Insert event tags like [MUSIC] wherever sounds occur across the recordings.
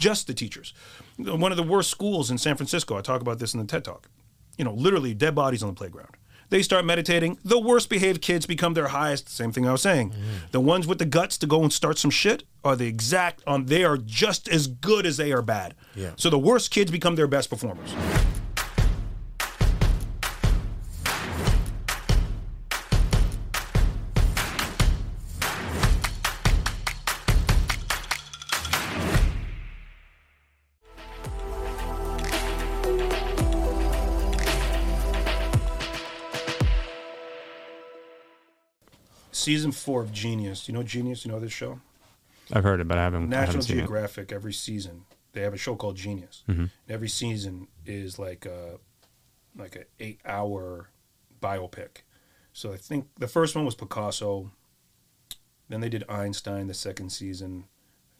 just the teachers. One of the worst schools in San Francisco. I talk about this in the TED Talk. You know, literally dead bodies on the playground. They start meditating. The worst behaved kids become their highest. Same thing I was saying. Mm. The ones with the guts to go and start some shit are the exact on. They are just as good as they are bad. Yeah. So the worst kids become their best performers. Season four of Genius. You know Genius? You know this show? I've heard it, but I haven't, I National haven't seen it. Geographic every season they have a show called Genius. Mm-hmm. Every season is like a like an eight hour biopic. So I think the first one was Picasso. Then they did Einstein the second season.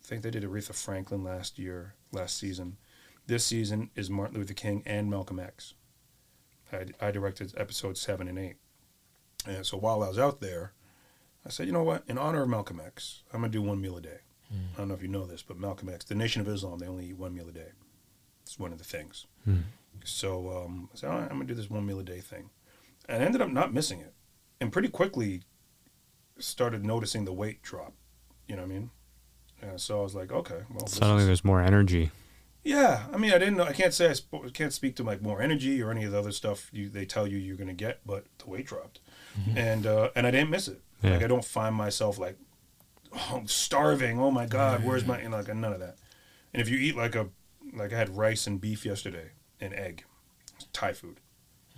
I think they did Aretha Franklin last year, last season. This season is Martin Luther King and Malcolm X. I, I directed episodes seven and eight. And so while I was out there, I said, you know what? In honor of Malcolm X, I'm going to do one meal a day. I don't know if you know this, but Malcolm X, the Nation of Islam, they only eat one meal a day. It's one of the things. So um, I said, right, I'm going to do this one meal a day thing. And I ended up not missing it. And pretty quickly started noticing the weight drop. You know what I mean? And so I was like, okay, well, Suddenly is- there's more energy. yeah, I mean, I didn't know. I can't say I sp- can't speak to like more energy or any of the other stuff you they tell you you're gonna get, but the weight dropped, and uh, and I didn't miss it. Yeah. Like I don't find myself like, oh, I'm starving. Oh my god, where's my and like none of that. And if you eat like a like I had rice and beef yesterday and egg, Thai food.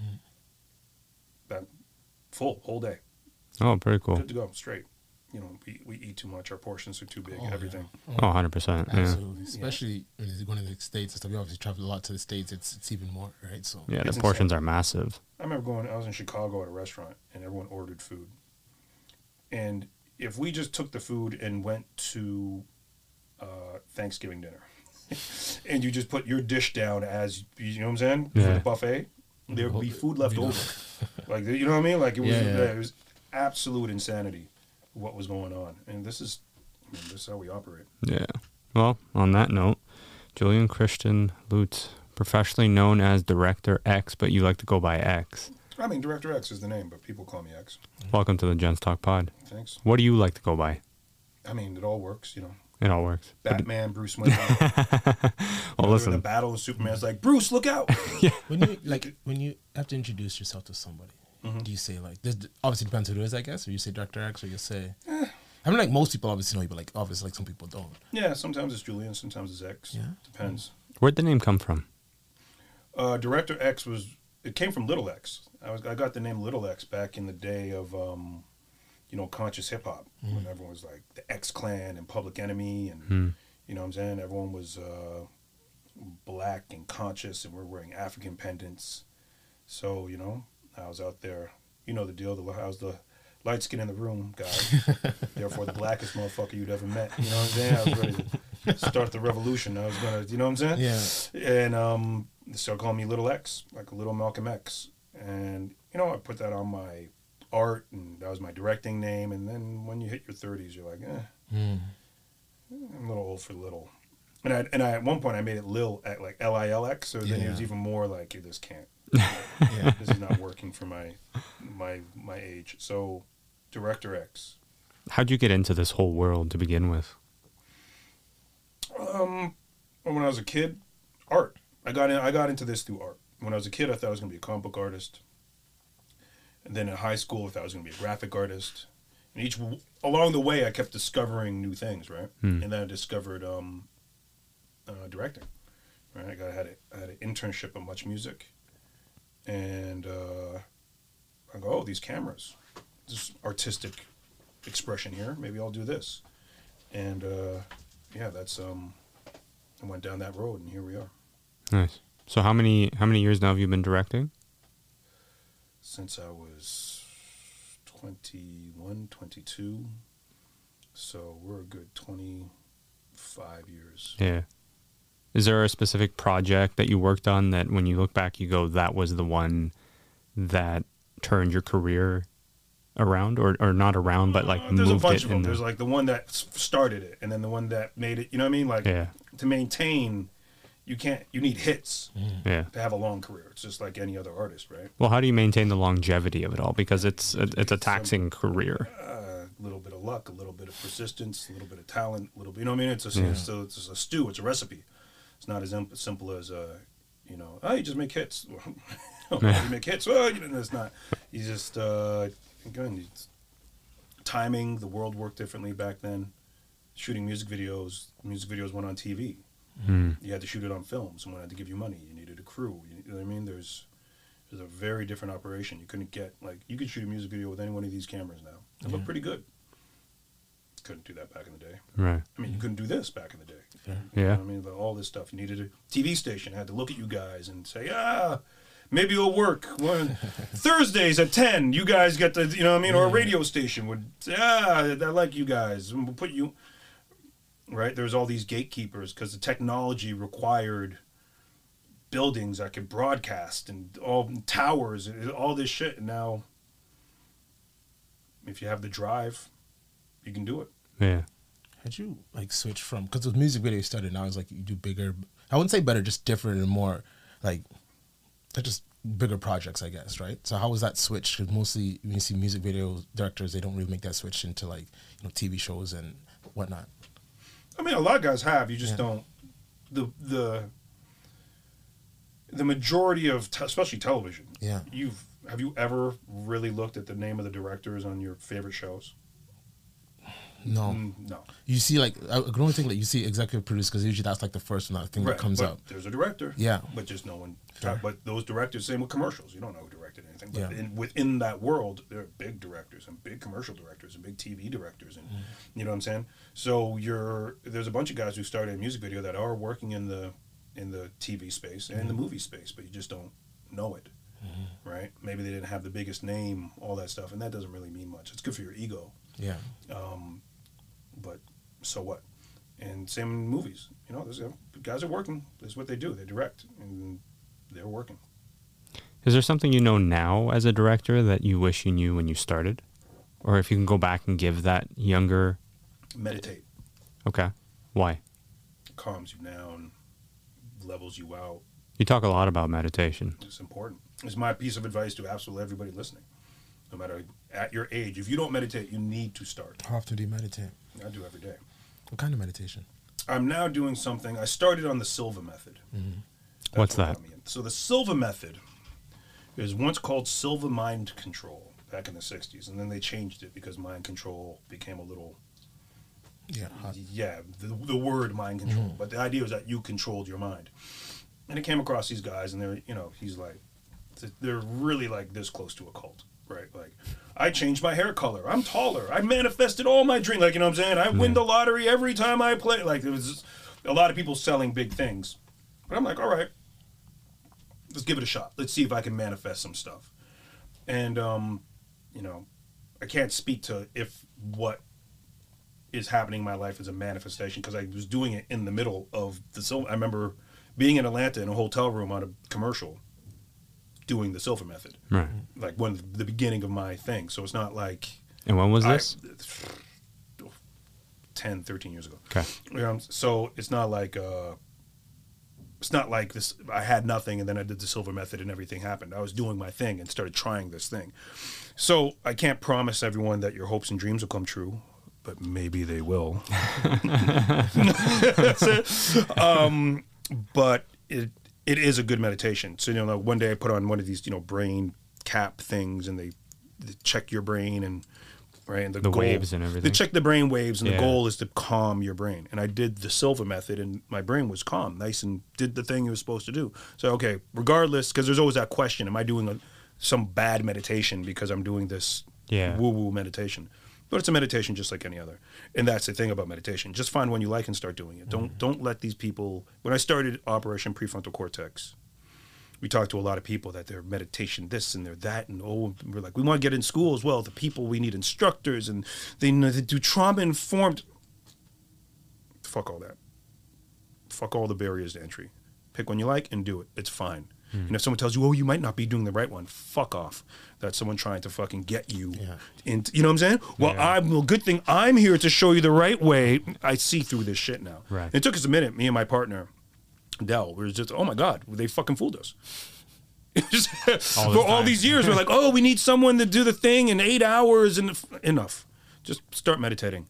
Mm. That full whole day, Oh, pretty cool. good to go, straight. You know, we, we eat too much. Our portions are too big. Oh, yeah. everything. Oh, 100%. Yeah. Absolutely, especially when you're going to the states and stuff. We obviously travel a lot to the states. It's it's even more, right? So Yeah, the It's portions are massive. I remember going. I was in Chicago at a restaurant, and everyone ordered food. And if we just took the food and went to uh, Thanksgiving dinner, [LAUGHS] and you just put your dish down as you know what I'm saying for the buffet, there would be food left We know. over. [LAUGHS] like you know what I mean? Like it was, Yeah, yeah. it was absolute insanity what was going on. And this is, I mean, this is how we operate. Yeah. Well, on that note, Julien Christian Lutz, professionally known as Director X, but you like to go by X. I mean, Director X is the name, but people call me X. Welcome to the Gents Talk Pod. Thanks. What do you like to go by? I mean, it all works. You know, It all works. But- Batman, Bruce Wayne. [LAUGHS] well, listen. the listen. battle, Superman's like, Bruce, look out. [LAUGHS] yeah. when you like when you have to introduce yourself to somebody, Mm-hmm. do you say like this? Obviously depends who it is, I guess. Or you say Director X, or you say. I mean, like most people obviously know you, but like obviously, like some people don't. Yeah, sometimes it's Julien, sometimes it's X. Yeah. Depends. Where'd the name come from? Uh, Director X was it came from Little X. I was I got the name Little X back in the day of um, you know, conscious hip hop when everyone was like the X Clan and Public Enemy and Hmm. you know what I'm saying? Everyone was uh, black and conscious and we're wearing African pendants. So, you know, I was out there, you know the deal, the I was the light skin in the room guy. [LAUGHS] Therefore the blackest motherfucker you'd ever met. You know what I'm saying? I was ready to start the revolution. I was gonna you know what I'm saying? Yeah. and um, started calling me Little X, like a little Malcolm X. And you know, I put that on my art, and that was my directing name. And then when you hit your thirties, you're like, eh, Mm. I'm a little old for little. And I and I at one point I made it Lil at like L I L X, so then it was even more like this can't, [LAUGHS] Yeah. this is not working for my my my age. So, Director X. How'd you get into this whole world to begin with? Um, when I was a kid, art. I got in. I got into this through art. When I was a kid, I thought I was going to be a comic book artist. And then in high school, I thought I was going to be a graphic artist. And each along the way, I kept discovering new things, right? Hmm. And then I discovered um, uh, directing. Right, I got I had a, I had an internship at Much Music, and uh, I go, oh, these cameras, this artistic expression here. Maybe I'll do this, and uh, yeah, that's um, I went down that road, and here we are. Nice. So how many how many years now have you been directing? Since I was 21, 22, so we're a good twenty-five years. Yeah. Is there a specific project that you worked on that when you look back you go that was the one that turned your career around or, or not around, but like Uh, there's a bunch it of them. the, There's like the one that started it, and then the one that made it. You know what I mean? Like Yeah. to maintain, you can't. You need hits yeah. to have a long career. It's just like any other artist, right? Well, how do you maintain the longevity of it all? Because it's it, it's a taxing career. A little bit of luck, a little bit of persistence, a little bit of talent, a little bit. You know what I mean? It's a, Yeah. it's, a it's a stew. It's a recipe. It's not as imp- simple as uh, you know. Oh, you just make hits. [LAUGHS] you make hits. Well, you know, it's not. You just uh, again, it's timing. The world worked differently back then. Shooting music videos. Music videos went on TV. Hmm. You had to shoot it on film. Someone had to give you money. You needed a crew. You know what I mean? There's there's a very different operation. You couldn't get like you could shoot a music video with any one of these cameras now. It looked pretty good. Couldn't do that back in the day. Right. I mean, you couldn't do this back in the day. Yeah. You know Yeah. what I mean, but all this stuff. You needed a TV station had to look at you guys and say, ah, maybe it'll work. One [LAUGHS] Thursdays at ten, you guys get the, you know what I mean, or a radio station would say, ah, I like you guys. We'll put you. Right. There's all these gatekeepers because the technology required buildings that could broadcast and all towers and all this shit. And now, if you have the drive, you can do it. Yeah. How'd you like switch from because the music video started now it's like you do bigger I wouldn't say better, just different and more like they're just bigger projects, I guess, right? So how was that switch? Because mostly when you see music video directors, they don't really make that switch into like you know TV shows and whatnot. I mean, a lot of guys have. You just Yeah. don't. The the the majority of, te- especially television. Yeah. You've have you ever really looked at the name of the directors on your favorite shows? No, Mm, no. you see like I I don't think like you see executive produce because usually that's like the first one that thing that comes but up. There's a director. Yeah. But just no one. Fair. But those directors, same with commercials. You don't know who directed anything. But Yeah. in, within that world, there are big directors and big commercial directors and big TV directors, and Mm-hmm. you know what I'm saying. So you're there's a bunch of guys who started a music video that are working in the in the TV space and Mm-hmm. the movie space, but you just don't know it, right? Maybe they didn't have the biggest name, all that stuff, and that doesn't really mean much. It's good for your ego, Yeah, but so what? And same in movies. You know, there's guys are working. That's what they do. They direct, and they're working. Is there something you know now as a director that you wish you knew when you started? Or if you can go back and give that younger Meditate okay. Why? calms you down, levels you out. You talk a lot about meditation. It's important. It's my piece of advice to absolutely everybody listening. No matter at your age, if you don't meditate, you need to start. how often do you meditate? I do every day. What kind of meditation? I'm now doing something. I started on the Silva method. Mm-hmm. That's What's what that? got me in. So the Silva method is once called Silva mind control back in the 60s, and then they changed it because mind control became a little Yeah, hot. yeah, the, the word mind control. Mm-hmm. But the idea was that you controlled your mind. And it came across these guys, and they're, you know, he's like, they're really like this close to a cult, right? Like, I changed my hair color. I'm taller. I manifested all my dreams. Like, you know what I'm saying? I win the lottery every time I play. Like, there was a lot of people selling big things. But I'm like, all right, let's give it a shot. Let's see if I can manifest some stuff. And, um, you know, I can't speak to if what is happening in my life is a manifestation because I was doing it in the middle of the Silva. I remember being in Atlanta in a hotel room on a commercial doing the Silva method, Right. like one the beginning of my thing. So it's not like And when was I- this? [SIGHS] 10, 13 years ago. Okay. Know, so it's not like uh, it's not like this. I had nothing, and then I did the Silva method, and everything happened. I was doing my thing and started trying this thing. So I can't promise everyone that your hopes and dreams will come true, but maybe they will. [LAUGHS] That's it. Um, but it it is a good meditation. So you know, one day I put on one of these you know brain cap things, and they, they check your brain and. Right, and the, The goal- waves and everything. They check the brain waves, and Yeah. the goal is to calm your brain. And I did the Silva method, and my brain was calm, nice, and did the thing it was supposed to do. So okay, regardless, because there's always that question: Am I doing a, some bad meditation because I'm doing this Yeah. woo-woo meditation? But it's a meditation just like any other, and that's the thing about meditation. Just find one you like and start doing it. Don't mm. don't let these people. When I started Operation Prefrontal Cortex, we talked to a lot of people that they're meditation this and they're that and oh we're like we want to get in school as well the people we need instructors and they, know- they do trauma informed fuck all that fuck all the barriers to entry pick one you like and do it it's fine hmm. And if someone tells you, "Oh, you might not be doing the right one," fuck off. That's someone trying to fucking get you. Yeah. In, you know what I'm saying? Well, Yeah. I'm well. Good thing I'm here to show you the right way. I see through this shit now. Right. It took us a minute. Me and my partner, Dell, we were just, oh my god, they fucking fooled us. [LAUGHS] Just- All for all time. these years, we're like, oh, we need someone to do the thing in eight hours and enough. Just start meditating.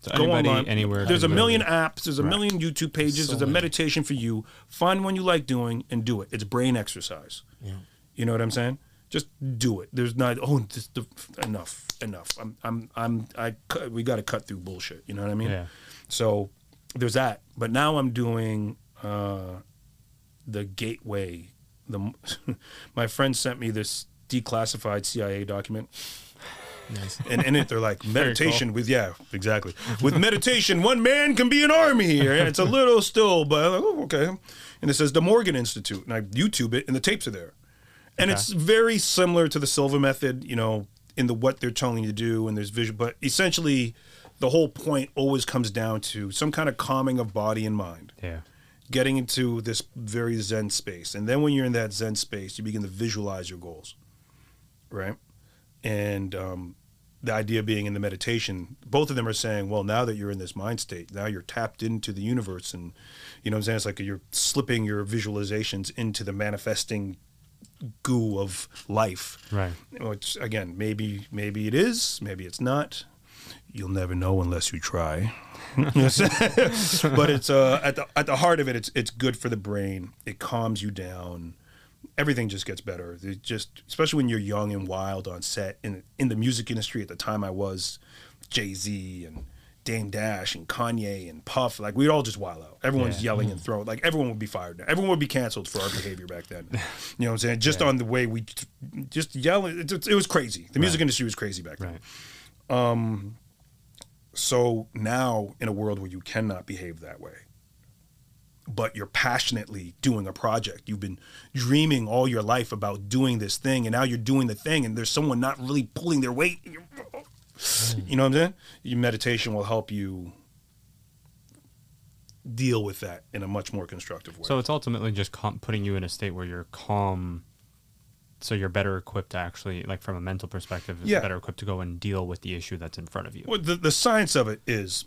So Go anybody, online. anywhere. There's a million apps. There's a Right. million YouTube pages. So there's a meditation for you. Find one you like doing and do it. It's brain exercise. Yeah. You know what I'm saying? Just do it. There's not. Oh, this, the, enough, enough. I'm, I'm, I'm. I. We got to cut through bullshit. You know what I mean? Yeah. So there's that. But now I'm doing uh, the gateway. The [LAUGHS] my friend sent me this declassified CIA document. Nice. And in it, they're like [LAUGHS] meditation with yeah, exactly. With meditation, one man can be an army. And it's a little still, but like, oh, okay. And it says the Monroe Institute, and I YouTube it, and the tapes are there. And it's very similar to the Silva method, you know, in the what they're telling you to do, and there's visual. But essentially, the whole point always comes down to some kind of calming of body and mind Yeah. Getting into this very zen space. And then when you're in that zen space you begin to visualize your goals right? And um, the idea being in the meditation both of them are saying well now that you're in this mind state now you're tapped into the universe and you know what i'm saying? It's like you're slipping your visualizations into the manifesting goo of life. Right. which again maybe maybe it is maybe it's not. You'll never know unless you try [LAUGHS] but it's uh, at the at the heart of it it's it's good for the brain. It calms you down. Everything just gets better. It just especially when you're young and wild on set in in the music industry at the time I was Jay-Z and Dame Dash and Kanye and Puff like we'd all just wild out. Everyone's Yeah. yelling and throwing like everyone would be fired now everyone would be canceled for our behavior back then. [LAUGHS] You know what I'm saying? Just Yeah. on the way we just yelling it, it was crazy. The music Right. industry was crazy back then. Right. So now in a world where you cannot behave that way but you're passionately doing a project you've been dreaming all your life about doing this thing and now you're doing the thing and there's someone not really pulling their weight and you're- hmm. know what i'm saying? Your meditation will help you deal with that in a much more constructive way. So it's ultimately just cal- putting you in a state where you're calm, so you're better equipped to actually, like from a mental perspective, Yeah. better equipped to go and deal with the issue that's in front of you. Well, the, the science of it is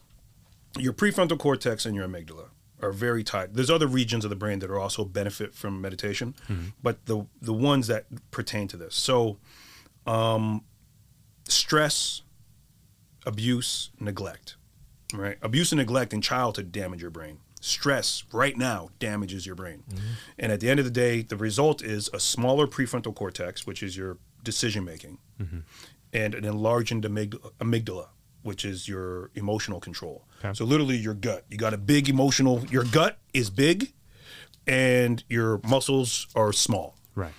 your prefrontal cortex and your amygdala are very tied. There's other regions of the brain that are also benefit from meditation, but the the ones that pertain to this. So, um, stress, abuse, neglect, right? Abuse and neglect in childhood damage your brain. Stress right now damages your brain. Mm-hmm. And at the end of the day, the result is a smaller prefrontal cortex, which is your decision making, mm-hmm. and an enlarged amygdala, which is your emotional control. Okay. So literally your gut. You got a big emotional your gut is big and your muscles are small. Right.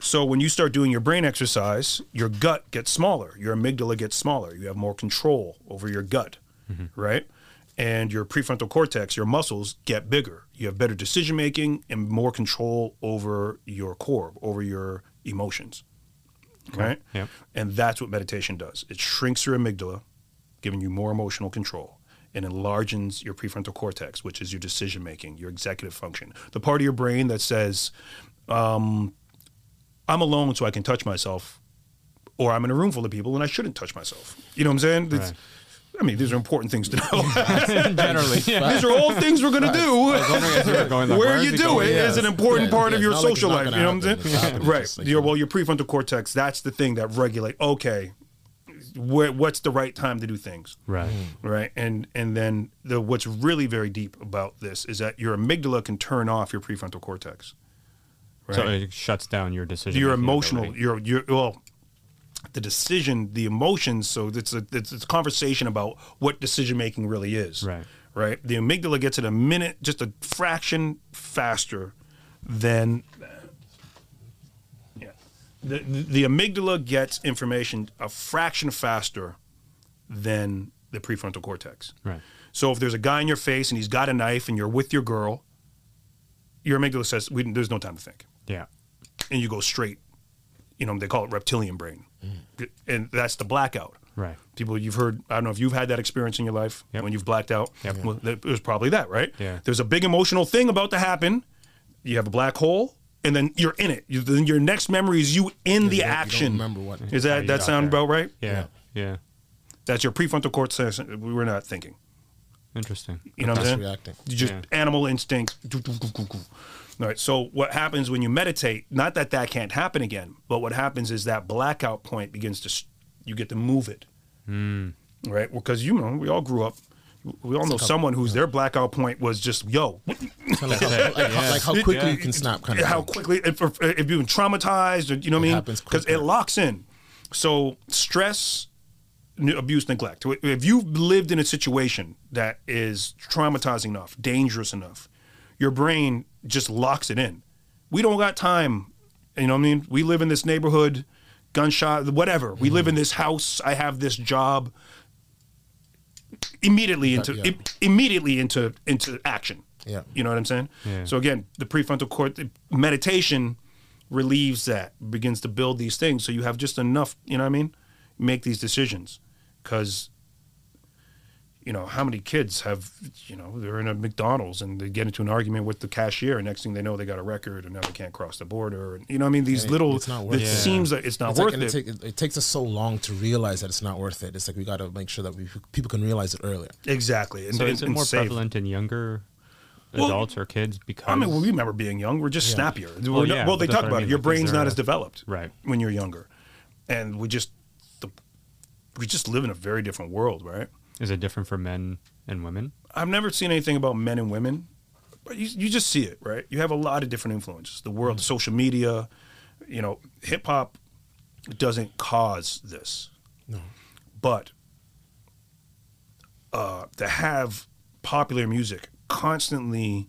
So when you start doing your brain exercise, your gut gets smaller, your amygdala gets smaller. You have more control over your gut, mm-hmm. right? And your prefrontal cortex, your muscles get bigger. You have better decision making and more control over your core, over your emotions. Right? Yep. And that's what meditation does. It shrinks your amygdala, giving you more emotional control, and enlarges your prefrontal cortex, which is your decision making, your executive function. The part of your brain that says, um, I'm alone so I can touch myself, or I'm in a room full of people and I shouldn't touch myself. You know what I'm saying? Right. I mean, these are important things to know. [LAUGHS] Generally, [LAUGHS] yeah. these are all things we're going to do. like, Where you do it is an important Yeah, part of your not like social life. You know what I'm saying? Right. Like, Your- well, your prefrontal cortex, that's the thing that regulate, okay, wh- what's the right time to do things? Right. Mm-hmm. right and and then the what's really very deep about this is that your amygdala can turn off your prefrontal cortex right So it shuts down your decision. your emotional ability. your your well the decision the emotions so it's a it's, it's a conversation about what decision making really is Right. right the amygdala gets it a minute just a fraction faster than yeah the, the amygdala gets information a fraction faster than the prefrontal cortex Right. so if there's a guy in your face and he's got a knife and you're with your girl your amygdala says we, there's no time to think Yeah. and you go straight. You know, they call it reptilian brain, mm. and that's the blackout. Right. People, you've heard. I don't know if you've had that experience in your life Yep. when you've blacked out. Yep. Well, it was probably that, right? Yeah. There's a big emotional thing about to happen. You have a black hole, and then you're in it. You, then your next memory is you in the you action. remember what- is that that sound there. about right? Yeah. Yeah. That's your prefrontal cortex. Uh, we were not thinking. Interesting. You know what I'm saying? reacting. You just Yeah. animal instinct. All right. So what happens when you meditate? Not that that can't happen again, but what happens is that blackout point begins to you get to move it. Hmm. Right. Because you know we all grew up. We all know someone whose their blackout point was just yo. [LAUGHS] Like, how, like, how, like how quickly you can snap, kind of. how quickly if, if, you've been traumatized or you know what I mean happens because it locks in so stress abuse neglect if you've lived in a situation that is traumatizing enough dangerous enough your brain just locks it in. We don't got time you know what i mean? We live in this neighborhood gunshot whatever. We Mm-hmm. live in this house. I have this job. Immediately into yeah. im- immediately into into action. Yeah. you know what i'm saying? Yeah. so again the prefrontal cortex meditation relieves that begins to build these things. So you have just enough you know what i mean? Make these decisions. Because you know how many kids have you know they're in a mcdonald's and they get into an argument with the cashier and next thing they know they got a record and now they can't cross the border and you know i mean these And it- little it's not it worth it. seems like it's not It's worth and it it, take, it takes us so long to realize that it's not worth it. It's like we got to make sure that we people can realize it earlier. exactly and, So and- is it and more save. prevalent in younger Well, adults or kids because I mean, well, we remember being young. We're just Yeah. snappier. Well, We're not- yeah, well, they talk what I about mean, it. Your like, brain's not a- as developed Right. when you're younger, and we just the, we just live in a very different world, right? Is it different for men and women? I've never seen anything about men and women, but you, you just see it, right? You have a lot of different influences. The world, social media, you know, hip hop doesn't cause this, No. but uh, to have popular music constantly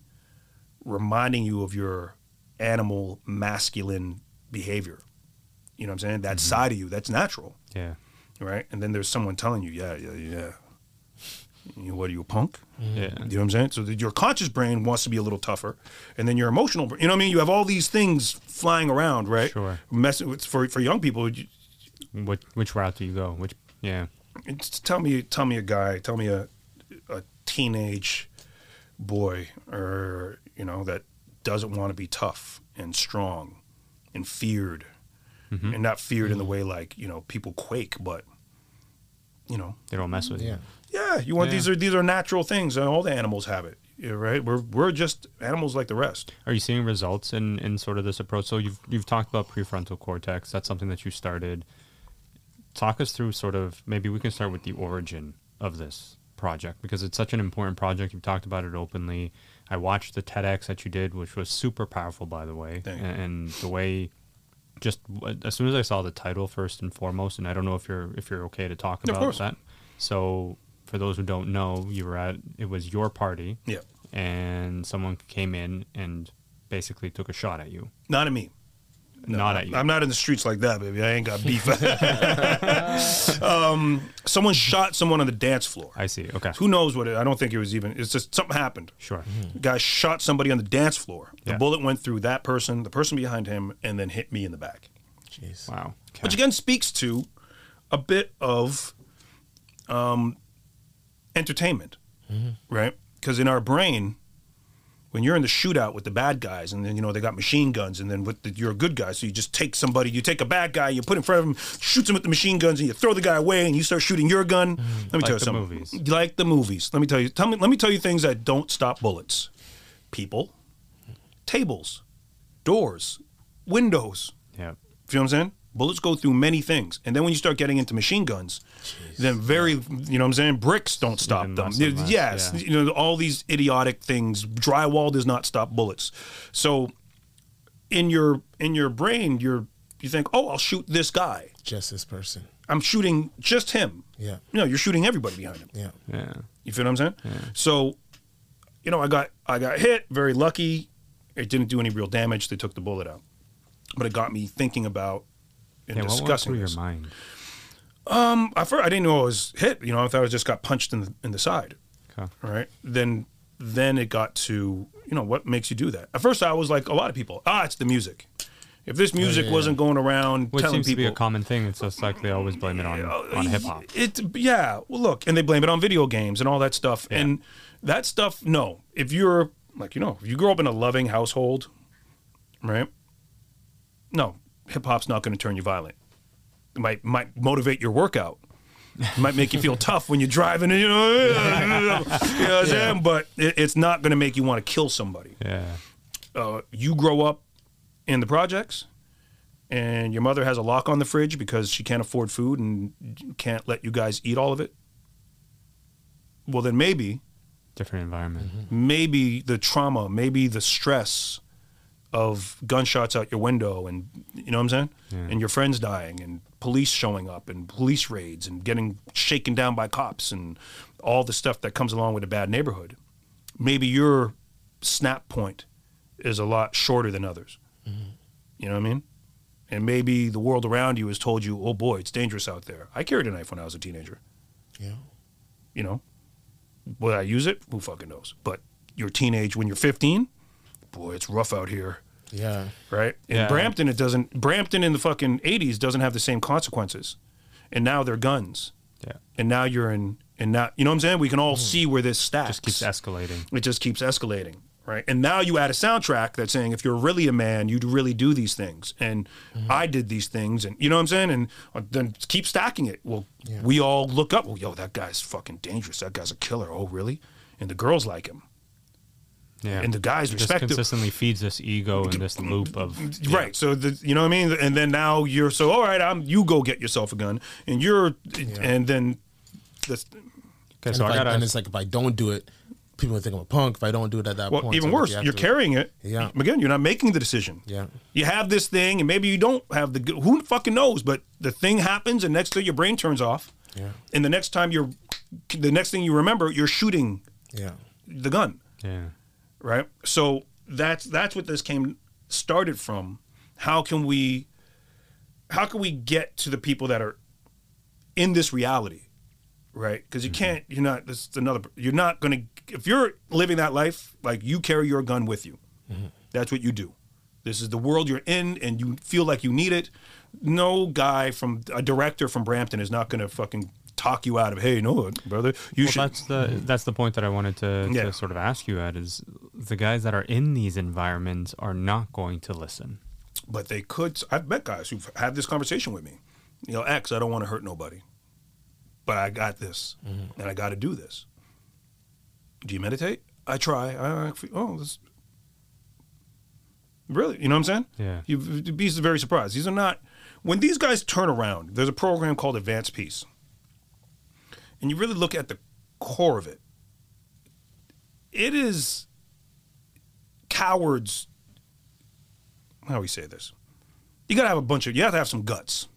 reminding you of your animal masculine behavior, you know what I'm saying? That side of you, that's natural Yeah. right? And then there's someone telling you, yeah, yeah, yeah. You know, what are you a punk? Mm-hmm. Yeah. You know what I'm saying? So your conscious brain wants to be a little tougher, and then your emotional, you know what I mean? You have all these things flying around, right? Sure. Messing with for for young people. You, Which which route do you go? Which yeah. it's- tell me, tell me a guy, tell me a a teenage boy, or you know that doesn't want to be tough and strong and feared, mm-hmm. and not feared in the mm-hmm. way like you know people quake, but you know They don't mess with Yeah. you. Yeah, you want Yeah. these are these are natural things. and All the animals have it, right? We're we're just animals like the rest. Are you seeing results in, in sort of this approach? So you've you've talked about prefrontal cortex. That's something that you started. Talk us through sort of maybe we can start with the origin of this project because it's such an important project. You've talked about it openly. I watched the TEDx that you did, which was super powerful, by the way, Thank and, and the way. Just as soon as I saw the title first and foremost, and I don't know if you're if you're okay to talk about that. So for those who don't know, you were at it was your party Yeah, and someone came in and basically took a shot at you. not at me. Not at you. I'm not in the streets like that, baby. I ain't got beef. [LAUGHS] um, someone shot someone on the dance floor. I see. Okay. Who knows what it? I don't think it was even. It's just something happened. Sure. Guy shot somebody on the dance floor. The Yeah. bullet went through that person, the person behind him, and then hit me in the back. Jeez. Wow. Okay. which again speaks to a bit of um, entertainment, right? Because in our brain, when you're in the shootout with the bad guys, and then you know they got machine guns, and then with the, you're a good guy, so you just take somebody, you take a bad guy, you put in front of him, shoots him with the machine guns, and you throw the guy away, and you start shooting your gun. Mm-hmm. Let me Like tell you something. movies. Like the movies. Let me tell you. Tell me. Let me tell you things that don't stop bullets. People, tables, doors, windows. yeah. You know what I'm saying? Bullets go through many things, and then when you start getting into machine guns, then very, you know what I'm saying? Bricks don't stop Even them. less less, yes, yeah. you know all these idiotic things. Drywall does not stop bullets. So, in your in your brain, you're you think, oh, I'll shoot this guy. Just this person. I'm shooting just him. Yeah. You No, you're shooting everybody behind him. Yeah. Yeah. You feel what I'm saying? So, you know, I got I got hit. Very lucky. It didn't do any real damage. They took the bullet out, but it got me thinking about and Yeah. What went discussing through your mind? At first, I didn't know I was hit. You know, I thought I just got punched in the in the side. Okay. Right. Then then it got to you know what makes you do that. At first, I was like a lot of people. Ah, it's the music. If this music yeah, yeah. wasn't going around Which telling seems to be a common thing. It's just like they always blame it on on hip hop. It yeah. Well, look, and they blame it on video games and all that stuff. And that stuff, no. If you're like you know, if you grow up in a loving household, right, No, hip hop's not going to turn you violent. It might might motivate your workout. It might make you feel [LAUGHS] tough when you're driving. You know, [LAUGHS] you know what I'm saying? But it, it's not going to make you want to kill somebody. Yeah. Uh, you grow up in the projects, and your mother has a lock on the fridge because she can't afford food and can't let you guys eat all of it. Well, then maybe Different environment. maybe the trauma, maybe the stress of gunshots out your window and you know what I'm saying? Yeah. And your friends dying and police showing up and police raids and getting shaken down by cops and all the stuff that comes along with a bad neighborhood. Maybe your snap point is a lot shorter than others. Mm-hmm. You know what I mean? And maybe the world around you has told you, "Oh boy, it's dangerous out there." I carried a knife when I was a teenager Yeah. you know. Will I use it? Who fucking knows? But your teenage when you're 15, boy, it's rough out here, Yeah. right? In Yeah. Brampton, it doesn't. Brampton in the fucking 80s doesn't have the same consequences, and now they're guns, Yeah. and now you're in, and now you know what I'm saying. We can all see where this stacks. Just keeps escalating. It just keeps escalating, right? And now you add a soundtrack that's saying if you're really a man, you'd really do these things, and I did these things, and you know what I'm saying, and uh, then keep stacking it. Well, Yeah. we all look up. Well, yo, that guy's fucking dangerous. That guy's a killer. Oh, really? And the girls like him, Yeah. and the guys It just respect him. consistently feeds this ego and this loop of Right. So the you know what I mean, and then now you're so all right. I'm you go get yourself a gun, and you're and then this. Okay, And, so I I- gotta. and it's like if I don't do it, people will think I'm a punk. If I don't do it at that Well, point, even so, worse, you you're to- carrying it. Yeah. Again, you're not making the decision. Yeah. You have this thing, and maybe you don't have the. Who fucking knows? But the thing happens, and next thing your brain turns off. Yeah. And the next time you're, the next thing you remember, you're shooting Yeah. the gun, yeah. Right? So that's that's what this came started from. How can we, how can we get to the people that are in this reality, right? Because you mm-hmm. can't. You're not. This is another. You're not gonna. If you're living that life, like you carry your gun with you. Mm-hmm. That's what you do. This is the world you're in, and you feel like you need it. No guy from a director from Brampton is not going to fucking talk you out of. Hey, no, brother, you well, should. that's the that's the point that I wanted to, Yeah. to sort of ask you at is the guys that are in these environments are not going to listen. but they could. I've met guys who've had this conversation with me. You know, X, I don't want to hurt nobody, but I got this, mm-hmm. and I got to do this. Do you meditate? I try. I, I oh, this really, you know what I'm saying? Yeah. You'd be very surprised. These are not when these guys turn around. There's a program called Advance Peace, and you really look at the core of it. It is cowards how do we say this? You gotta have a bunch of you have to have some guts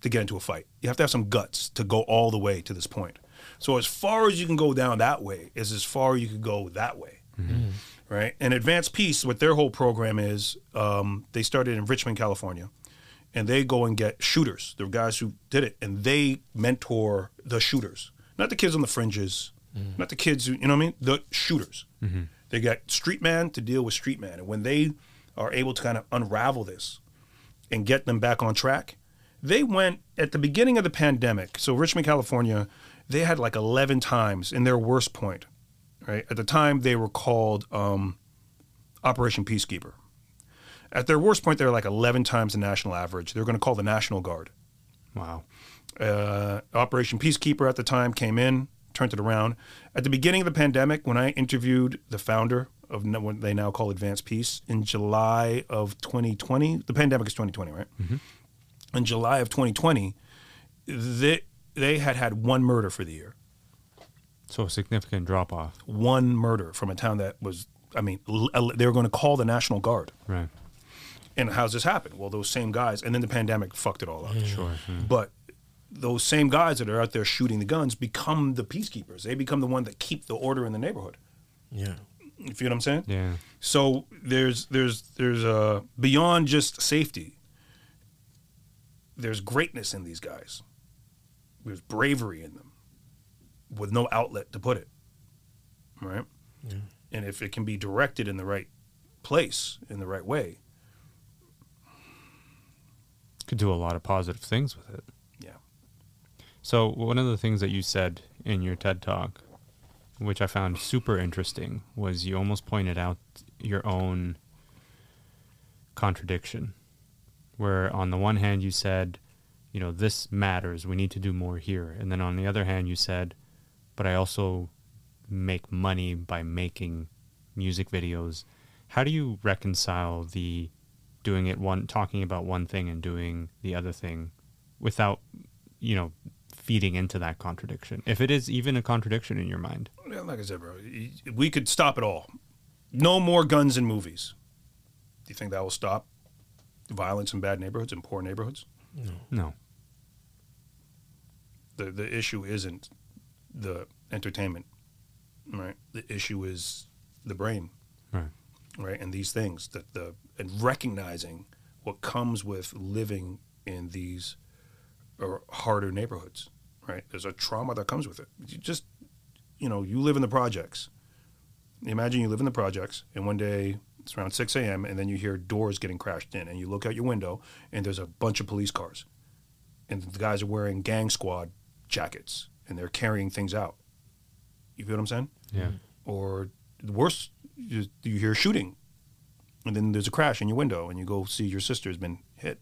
to get into a fight. You have to have some guts to go all the way to this point. So as far as you can go down that way is as far you could go that way. Right? And Advance Peace, what their whole program is, um, they started in Richmond, California. And they go and get shooters. Are guys who did it, and they mentor the shooters, not the kids on the fringes, not the kids who you know what I mean, the shooters. They got street man to deal with street man, and when they are able to kind of unravel this and get them back on track, they went at the beginning of the pandemic. So Richmond, California, they had like 11 times in their worst point. Right at the time, they were called um, Operation Peacekeeper. At their worst point, they were like 11 times the national average. They were going to call the National Guard. Wow. Uh, Operation Peacekeeper at the time came in, turned it around. At the beginning of the pandemic, when I interviewed the founder of what they now call Advance Peace in July of 2020, the pandemic is 2020, right? In July of 2020, they they had had one murder for the year. So a significant drop off. One murder from a town that was, I mean, they were going to call the National Guard. Right. And how's this happen? Well, those same guys, and then the pandemic fucked it all up. Sure. yeah. But those same guys that are out there shooting the guns become the peacekeepers. They become the one that keep the order in the neighborhood. Yeah. You feel what I'm saying? Yeah. So there's there's there's uh beyond just safety. There's greatness in these guys. There's bravery in them, with no outlet to put it. Right. Yeah. And if it can be directed in the right place, in the right way, Could do a lot of positive things with it. yeah. So one of the things that you said in your TED talk, which I found super interesting, was you almost pointed out your own contradiction where on the one hand you said, you know, this matters, we need to do more here. And then on the other hand you said, but I also make money by making music videos. How do you reconcile the doing it one talking about one thing and doing the other thing without, you know, feeding into that contradiction? If it is even a contradiction in your mind. Yeah, like I said, bro, we could stop it all. No more guns in movies. Do you think that will stop violence in bad neighborhoods and poor neighborhoods? No. The the issue isn't the entertainment, right? The issue is the brain, Right. right? And these things that the and recognizing what comes with living in these or harder neighborhoods, right? There's a trauma that comes with it. You just, you know, you live in the projects. Imagine you live in the projects, and one day it's around 6 a.m., and then you hear doors getting crashed in, and you look out your window, and there's a bunch of police cars, and the guys are wearing gang squad jackets, and they're carrying things out. You feel what I'm saying? Yeah. or worse, you, you hear shooting, and then there's a crash in your window, and you go see your sister's been hit.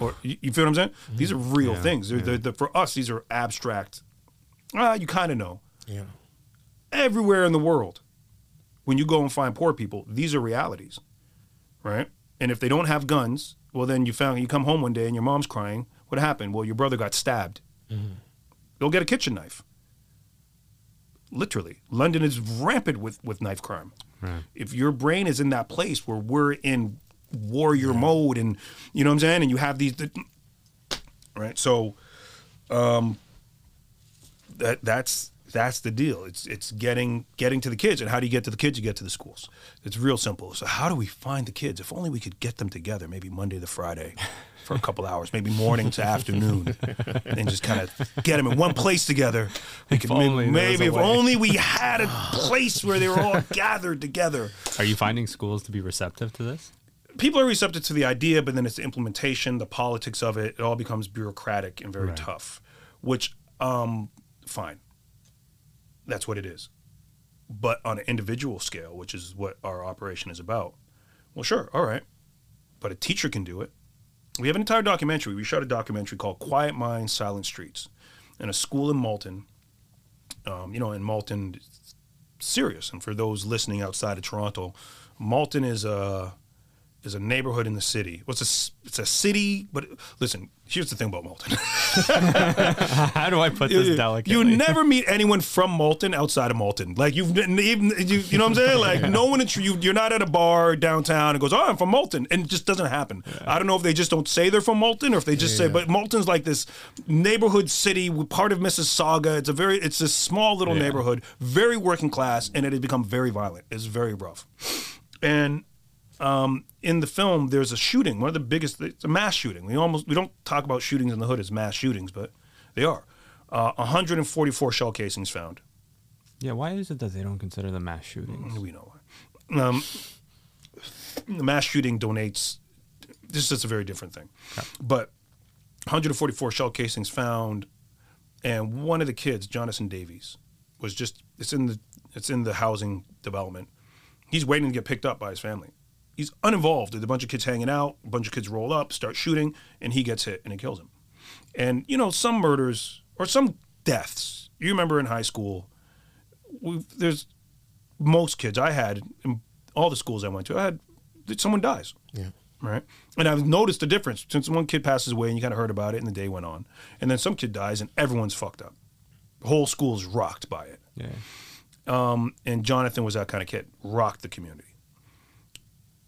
Or you, you feel what I'm saying? These are real Yeah, things. They're, they're, they're- for us, these are abstract. Ah, you kind of know. Yeah. Everywhere in the world, when you go and find poor people, these are realities, right? And if they don't have guns, well, then you found you come home one day and your mom's crying. What happened? Well, your brother got stabbed. Go get a kitchen knife. Literally, London is rampant with with knife crime. Right. If your brain is in that place where we're in warrior mode, and you know what I'm saying, and you have these, right? So, um, that that's that's the deal. It's it's getting getting to the kids, and how do you get to the kids? You get to the schools. It's real simple. So how do we find the kids? If only we could get them together, maybe Monday to Friday, for a couple hours, maybe morning to afternoon, and just kind of get them in one place together. We could may- only there maybe if way. only we had a place where they were all gathered together. Are you finding schools to be receptive to this? People are receptive to the idea, but then it's the implementation, the politics of it. It all becomes bureaucratic and very Right. tough. Which, um, fine, that's what it is. But on an individual scale, which is what our operation is about, well, sure, all right. But a teacher can do it. We have an entire documentary. We shot a documentary called Quiet Minds, Silent Streets in a school in Malton. Um, you know, in Malton, serious. And for those listening outside of Toronto, Malton is a is a neighborhood in the city. Well, it's a it's a city, but listen. Here's the thing about Malton. [LAUGHS] How do I put this delicately? You never meet anyone from Malton outside of Malton. Like you've even you, you know what I'm saying? Like [LAUGHS] no one you, you're not at a bar downtown and goes, "Oh, I'm from Malton," and it just doesn't happen. I don't know if they just don't say they're from Malton or if they just say. Yeah. But Malton's like this neighborhood city, part of Mississauga. It's a very it's a small little Yeah. neighborhood, very working class, and it has become very violent. It's very rough, and um, in the film, there's a shooting. One of the biggest. It's a mass shooting. We almost we don't talk about shootings in the hood as mass shootings, but they are. Uh, 144 shell casings found. Yeah, why is it that they don't consider the mass shootings? We know why. Um, the mass shooting donates. This is a very different thing, but 144 shell casings found, and one of the kids, Jonathan Davies, was just. It's in the. It's in the housing development. He's waiting to get picked up by his family. He's uninvolved. There's a bunch of kids hanging out. A bunch of kids roll up, start shooting, and he gets hit and it kills him. And you know, some murders or some deaths. You remember in high school, there's most kids I had in all the schools I went to. I had someone dies, Yeah. right? And I've noticed the difference since one kid passes away and you kind of heard about it, and the day went on, and then some kid dies and everyone's fucked up. The whole school's rocked by it. Yeah. Um, and Jonathan was that kind of kid, rocked the community.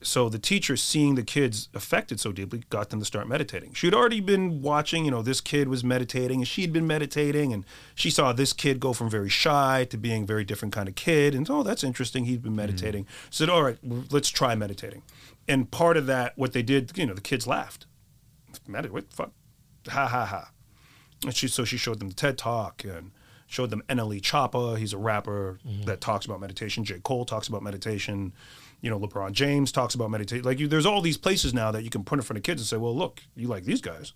So the teacher, seeing the kids affected so deeply, got them to start meditating. She'd already been watching, you know, this kid was meditating, and she'd been meditating, and she saw this kid go from very shy to being a very different kind of kid. And oh, that's interesting. He'd been mm-hmm. meditating. Said, all right, let's try meditating. And part of that, what they did, you know, the kids laughed. Medit, what the fuck? Ha ha ha. And she so she showed them the TED Talk and showed them NLE Choppa. He's a rapper that talks about meditation. J. Cole talks about meditation. You know, LeBron James talks about meditation. Like, you, there's all these places now that you can put in front of kids and say, "Well, look, you like these guys."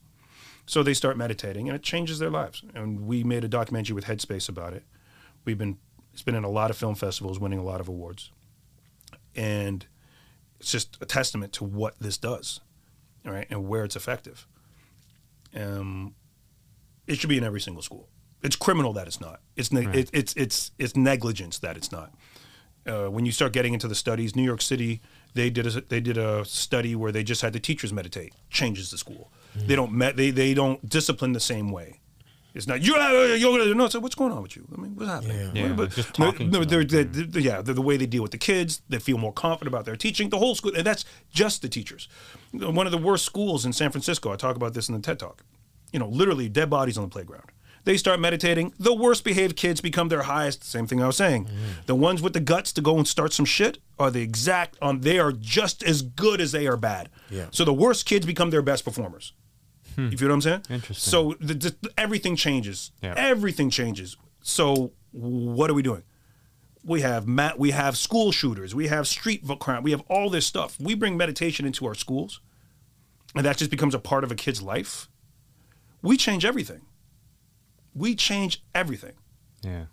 So they start meditating, and it changes their lives. And we made a documentary with Headspace about it. We've been it's been in a lot of film festivals, winning a lot of awards, and it's just a testament to what this does. all right, and where it's effective. Um, it should be in every single school. It's criminal that it's not. It's ne- Right. it, it's it's it's negligence that it's not. Uh, when you start getting into the studies, New York City they did a, they did a study where they just had the teachers meditate. Changes the school. Mm. They don't met they they don't discipline the same way. It's not you're uh, you're gonna no. So what's going on with you? I mean, what's happening? Yeah. Yeah, What- just talking no, to they're- them, they're- mm. they're- yeah, the, the way they deal with the kids, they feel more confident about their teaching. The whole school, and that's just the teachers. One of the worst schools in San Francisco. I talk about this in the TED Talk. You know, literally dead bodies on the playground. They start meditating. The worst behaved kids become their highest. Same thing I was saying. The ones with the guts to go and start some shit are the exact. Um, they are just as good as they are bad. Yeah. So the worst kids become their best performers. You feel what I'm saying? Interesting. So the, the, everything changes. Yeah. Everything changes. So what are we doing? We have mat. We have school shooters. We have street crime. We have all this stuff. We bring meditation into our schools, and that just becomes a part of a kid's life. We change everything. We change everything. Yeah.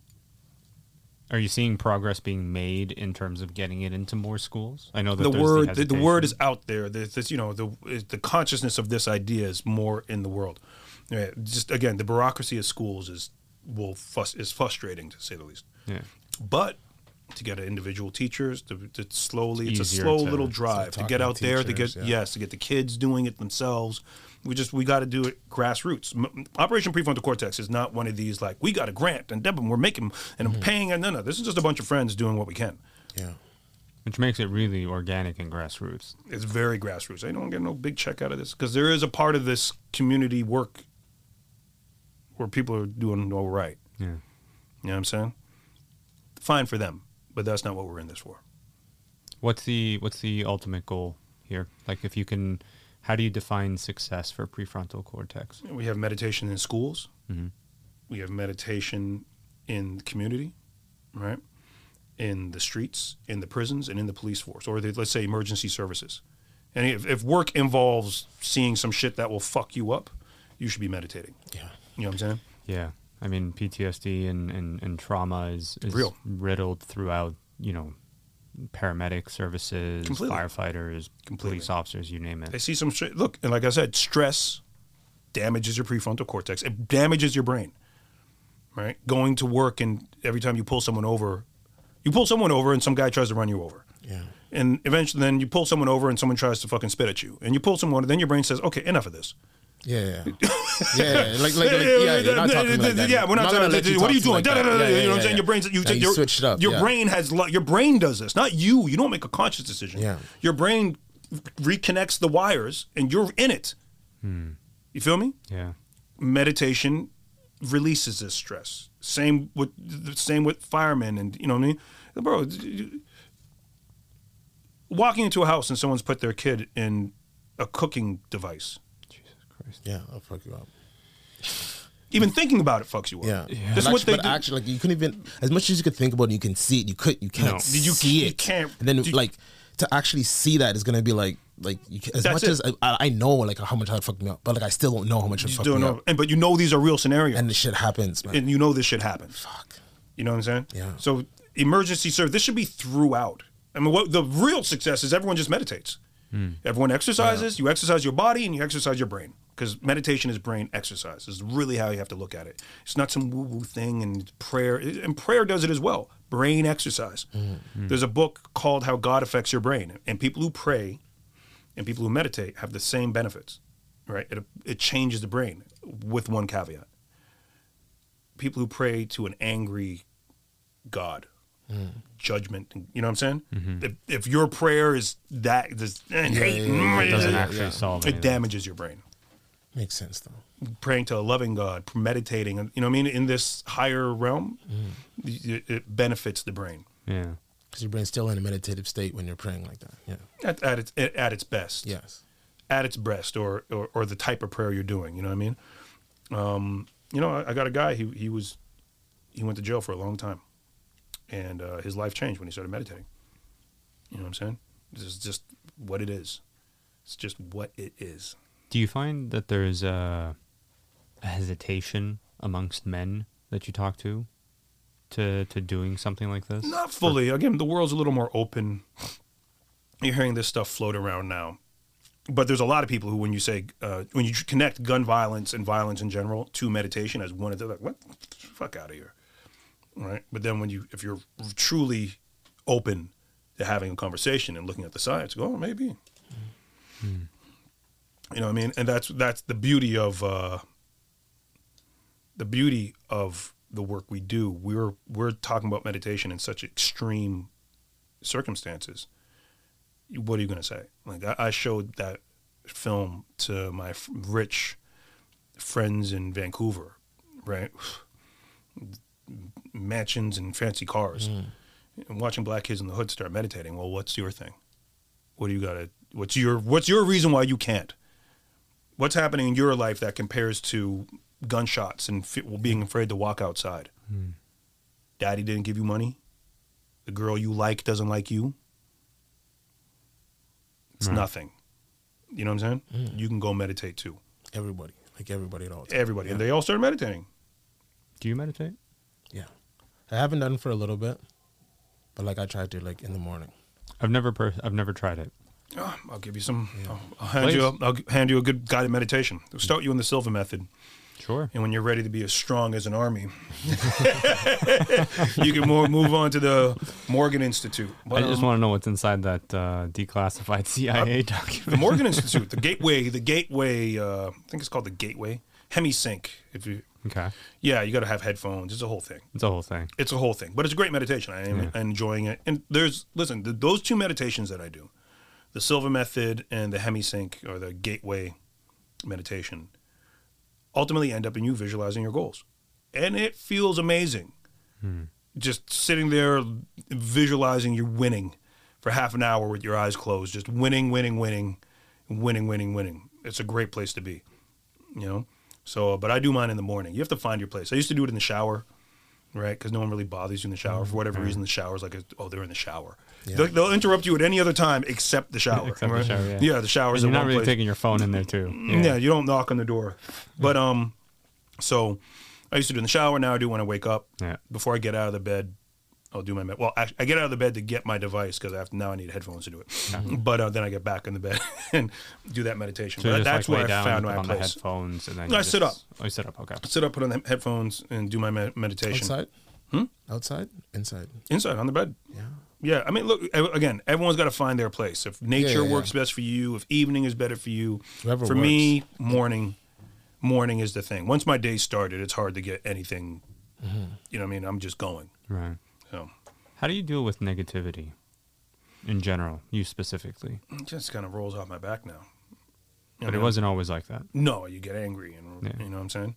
Are you seeing progress being made in terms of getting it into more schools? I know that the word the, the word is out there. There's this, you know, the the consciousness of this idea is more in the world. Yeah, just again, the bureaucracy of schools is will fuss is frustrating to say the least. Yeah. But to get individual teachers to, to slowly, it's, a slow to little drive to get to out there to get yeah. yes to get the kids doing it themselves. We just we got to do it grassroots. Operation Prefrontal Cortex is not one of these like we got a grant and Devin we're making and Mm-hmm. Paying and no no this is just a bunch of friends doing what we can. Yeah. Which makes it really organic and grassroots. It's very grassroots. I don't get no big check out of this because there is a part of this community work where people are doing all right. Yeah. You know what I'm saying? Fine for them, but that's not what we're in this for. What's the what's the ultimate goal here? Like if you can how do you define success for prefrontal cortex? We have meditation in schools. Mhm. We have meditation in the community, right? In the streets, in the prisons, and in the police force, or the, let's say emergency services. And if, if work involves seeing some shit that will fuck you up, you should be meditating. Yeah. You know what I'm saying? Yeah. I mean PTSD and, and, and trauma is, is Real. riddled throughout, you know, paramedic services, Completely. firefighters, Completely. police officers, you name it. I see some shit. Look, and like I said, stress damages your prefrontal cortex. It damages your brain. Right? Going to work and every time you pull someone over, you pull someone over and some guy tries to run you over. Yeah. And eventually then you pull someone over and someone tries to fucking spit at you. And you pull someone, then your brain says, okay, enough of this. Yeah, yeah, yeah. yeah, like, like, like, [LAUGHS] yeah, you're not talking like that. Yeah, we're not, talking. what are you doing? like Da, da, da, da, Yeah, you know what I'm saying? Your brain's you, your, it up, Your brain has your brain does this, not you. You don't make a conscious decision. Yeah. Your brain reconnects the wires, and you're in it. Hmm. You feel me? Yeah. meditation releases this stress. Same with same with firemen, and you know what I mean, bro. Walking into a house and someone's put their kid in a cooking device. Jesus Christ. Yeah, I'll fuck you up. [LAUGHS] Even thinking about it fucks you up. Yeah, This is But what they actually, but do. actually, like you couldn't even as much as you could think about it, you can see it. You could, you can't No. see You can't- you it. can't- And then you- like to actually see that is gonna be like like you, as That's much it. as I, I know like how much that fucked me up, but like I still don't know how much it You fucked don't me know, up. and but you know these are real scenarios, And the shit happens, man. and you know this shit happens. Fuck. You know what I'm saying? Yeah. So emergency service. This should be throughout. I mean, what the real success is everyone just meditates. Hmm. Everyone exercises. You exercise your body and you exercise your brain because meditation is brain exercise. Is really how you have to look at it. It's not some woo woo thing and prayer. And prayer does it as well. Brain exercise. Mm-hmm. There's a book called How God Affects Your Brain, and people who pray and people who meditate have the same benefits. Right? It it changes the brain with one caveat. People who pray to an angry God, mm. judgment. You know what I'm saying? Mm-hmm. If, if your prayer is that, this, eh, and hate, yeah, yeah, It doesn't yeah, actually yeah. solve it anything. damages your brain. Makes sense though. Praying to a loving God, meditating, you know what I mean? In this higher realm, it, it benefits the brain Yeah. Because your brain's still in a meditative state when you're praying like that. Yeah. at, at, its, at its best. Yes. At its best, or, or, or the type of prayer you're doing. You know what I mean? Um, you know, I, I got a guy, he, he was, he went to jail for a long time. And uh, his life changed when he started meditating. You know what I'm saying? This is just what it is. It's just what it is. Do you find that there's a, a hesitation amongst men that you talk to to to doing something like this? Not fully. Again, the world's a little more open. You're hearing this stuff float around now. but there's a lot of people who, when you say uh, when you connect gun violence and violence in general to meditation as one of the like, what fuck out of here, right? But then when you if you're truly open to having a conversation and looking at the science, go oh, maybe. You know what I mean? And that's that's the beauty of uh, the beauty of the work we do. We're we're talking about meditation in such extreme circumstances. What are you going to say? Like I, I showed that film to my f- rich friends in Vancouver, right? [SIGHS] Mansions and fancy cars, and watching black kids in the hood start meditating. Well, what's your thing? What do you got to? What's your What's your reason why you can't? What's happening in your life that compares to gunshots and fi- being afraid to walk outside? Hmm. Daddy didn't give you money. The girl you like doesn't like you. It's Right. nothing. You know what I'm saying? Hmm. You can go meditate too. Everybody, like everybody at all. times. Everybody, and they all started meditating. Do you meditate? Yeah, I haven't done for a little bit, but like I tried to like in the morning. I've never per- I've never tried it. Oh, I'll give you some. I'll, I'll hand you. A, I'll hand you a good guided meditation. We'll start you in the Silva method, Sure. and when you're ready to be as strong as an army, [LAUGHS] you can more, move on to the Monroe Institute. But, I just um, want to know what's inside that uh, declassified CIA document. the Monroe [LAUGHS] Institute, the Gateway, the Gateway. Uh, I think it's called the Gateway HemiSync. If you, Okay, yeah, you got to have headphones. It's a whole thing. it's a whole thing. It's a whole thing, but it's a great meditation. I am enjoying it. And there's listen, th those two meditations that I do, the Silva method and the HemiSync or the Gateway meditation, ultimately end up in you visualizing your goals, and it feels amazing. Hmm. Just sitting there visualizing you're winning for half an hour with your eyes closed, just winning, winning, winning, winning, winning, winning. It's a great place to be, you know. So, but I do mine in the morning. You have to find your place. I used to do it in the shower right? Because no one really bothers you in the shower for mm-hmm. whatever mm-hmm. reason. The shower's like, a, oh, they're in the shower. They'll, they'll interrupt you at any other time except the shower. Except the shower, yeah. the shower's And you're not really place. taking your phone in there too. Mm, yeah. you don't knock on the door. But um, so I used to do in the shower. Now I do when I wake up. Yeah. Before I get out of the bed, I'll do my med- well. I, I get out of the bed to get my device because I have now I need headphones to do it. [LAUGHS] But uh, then I get back in the bed [LAUGHS] and do that meditation. So but that's like where I down, found my on the place. headphones, and then No, you I sit just- up. Oh, you sit up. Okay. Sit up, put on the headphones, and do my med- meditation Outside? Hmm? Outside? Inside? inside on the bed. Yeah. Yeah, I mean, look again. Everyone's got to find their place. If nature yeah, works yeah. best for you, if evening is better for you, Whoever for me, morning, morning is the thing. Once my day started, it's hard to get anything. Mm-hmm. You know, what I mean, I'm just going. Right. So How do you deal with negativity in general? You specifically, it just kind of rolls off my back now. But know? it wasn't always like that. No, you get angry, and Yeah. you know what I'm saying.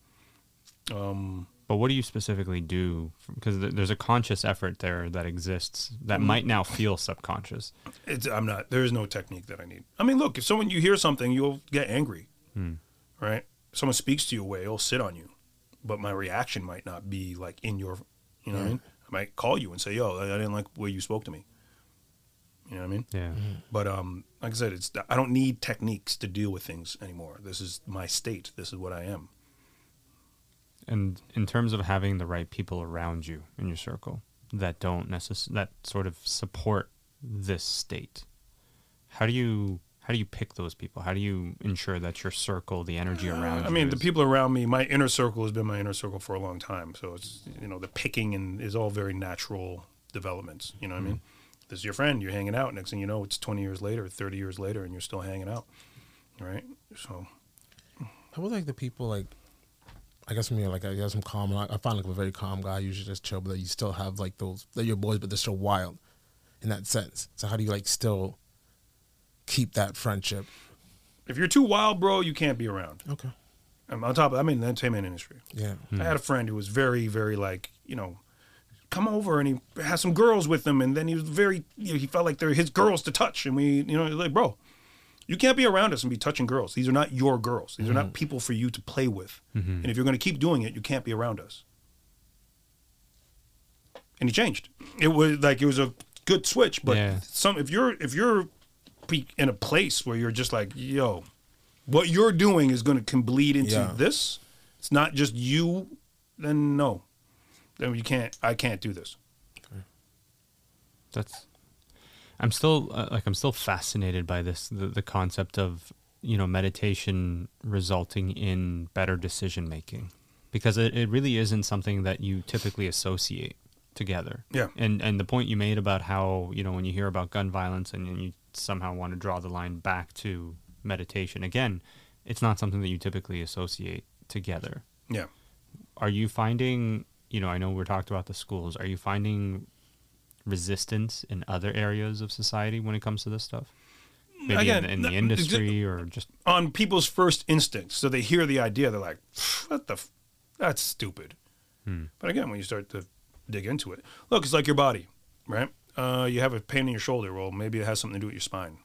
Um, But what do you specifically do? Because th- there's a conscious effort there that exists that might now feel subconscious. it's I'm not. There is no technique that I need. I mean, look, if someone you hear something, you'll get angry, Hmm. right? Someone speaks to you a way, it'll sit on you, but my reaction might not be like in your, you know what I mean? I might call you and say, "Yo, I I didn't like the way you spoke to me." You know what I mean? Yeah. But um, like I said, it's I don't need techniques to deal with things anymore. This is my state. This is what I am. And in terms of having the right people around you in your circle that don't necess- that sort of support this state, how do you how do you pick those people? How do you ensure that your circle, the energy around Uh, I you, mean, the is- people around me, my inner circle has been my inner circle for a long time. So it's you know the picking and is all very natural developments. You know what I mean? This is your friend. You're hanging out. Next thing you know, it's 20 years later, 30 years later, and you're still hanging out. Right? So How about like the people like I guess for me like I guess I'm calm. I I find like a very calm guy. Usually just chill, but you still have like those they're your boys, but they're still wild in that sense. So how do you like still keep that friendship? if you're too wild, bro, you can't be around. Okay. And on top of, I'm in the entertainment industry. Yeah. I had a hmm. friend who was very, very like, you know, come over and he had some girls with him, and then he was very, you know, he felt like they're his girls to touch, and we, you know, like, bro, you can't be around us and be touching girls. These are not your girls. These are not hmm. people for you to play with. Mm-hmm. And if you're going to keep doing it, you can't be around us. And he changed. It was like it was a good switch, but Yeah. some if you're if you're be- in a place where you're just like, yo, what you're doing is going to can bleed into Yeah. this. It's not just you. Then no, then you can't. I can't do this. that's i'm still uh, like i'm still fascinated by this the, the concept of you know meditation resulting in better decision making because it, it really isn't something that you typically associate together Yeah. and and the point you made about how you know when you hear about gun violence and you somehow want to draw the line back to meditation again it's not something that you typically associate together Yeah. are you finding you know i know we're talked about the schools are you finding resistance in other areas of society when it comes to this stuff maybe Again, in, in the no, industry or just On people's first instincts, so they hear the idea, they're like, "What the? F- that's stupid." Hmm. But again, when you start to dig into it, look, it's like your body, right? Uh, you have a pain in your shoulder. Well, maybe it has something to do with your spine,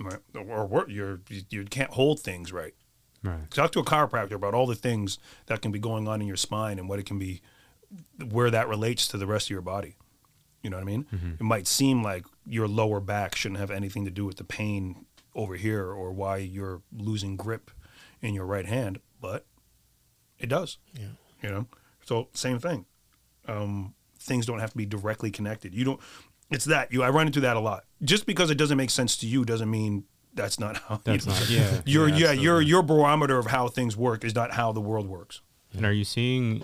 right? Or, or you're, you you can't hold things right. right Talk to a chiropractor about all the things that can be going on in your spine and what it can be, where that relates to the rest of your body. You know what I mean? It might seem like your lower back shouldn't have anything to do with the pain over here or why you're losing grip in your right hand, but it does. Yeah. You know? So same thing. Um, things don't have to be directly connected. You don't. It's that you. I run into that a lot. Just because it doesn't make sense to you doesn't mean that's not how. you That's know, not- yeah, [LAUGHS] Your yeah, yeah, your your barometer of how things work is not how the world works. And are you seeing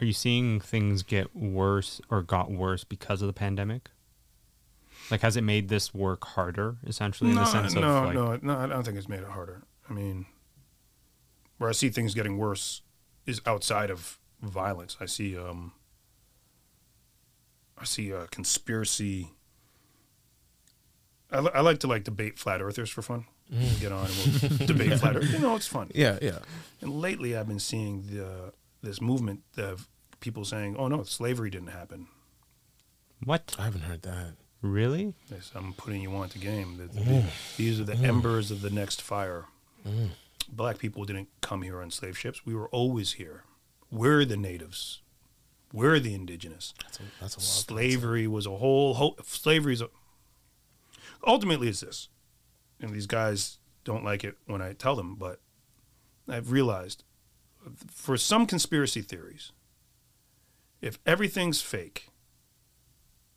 are you seeing things get worse or got worse because of the pandemic? Like has it made this work harder essentially in no, the sense no, of like no, no. I don't think it's made it harder. I mean, where I see things getting worse is outside of violence. I see, um, I see uh, conspiracy. I, li- I like to like debate flat earthers for fun. Mm. Get on and we'll [LAUGHS] debate flat earth. You know, it's fun. Yeah, yeah. And lately, I've been seeing the this movement of people saying, "Oh no, slavery didn't happen." what? I haven't heard that. Really? This, I'm putting you on to game. The- the- mm. These are the mm. embers of the next fire. Black people didn't come here on slave ships. We were always here. We're the natives. We're the indigenous. That's a, that's a Slavery was a whole, whole slavery is a, ultimately it's this. And these guys don't like it when I tell them, but I've realized for some conspiracy theories, if everything's fake,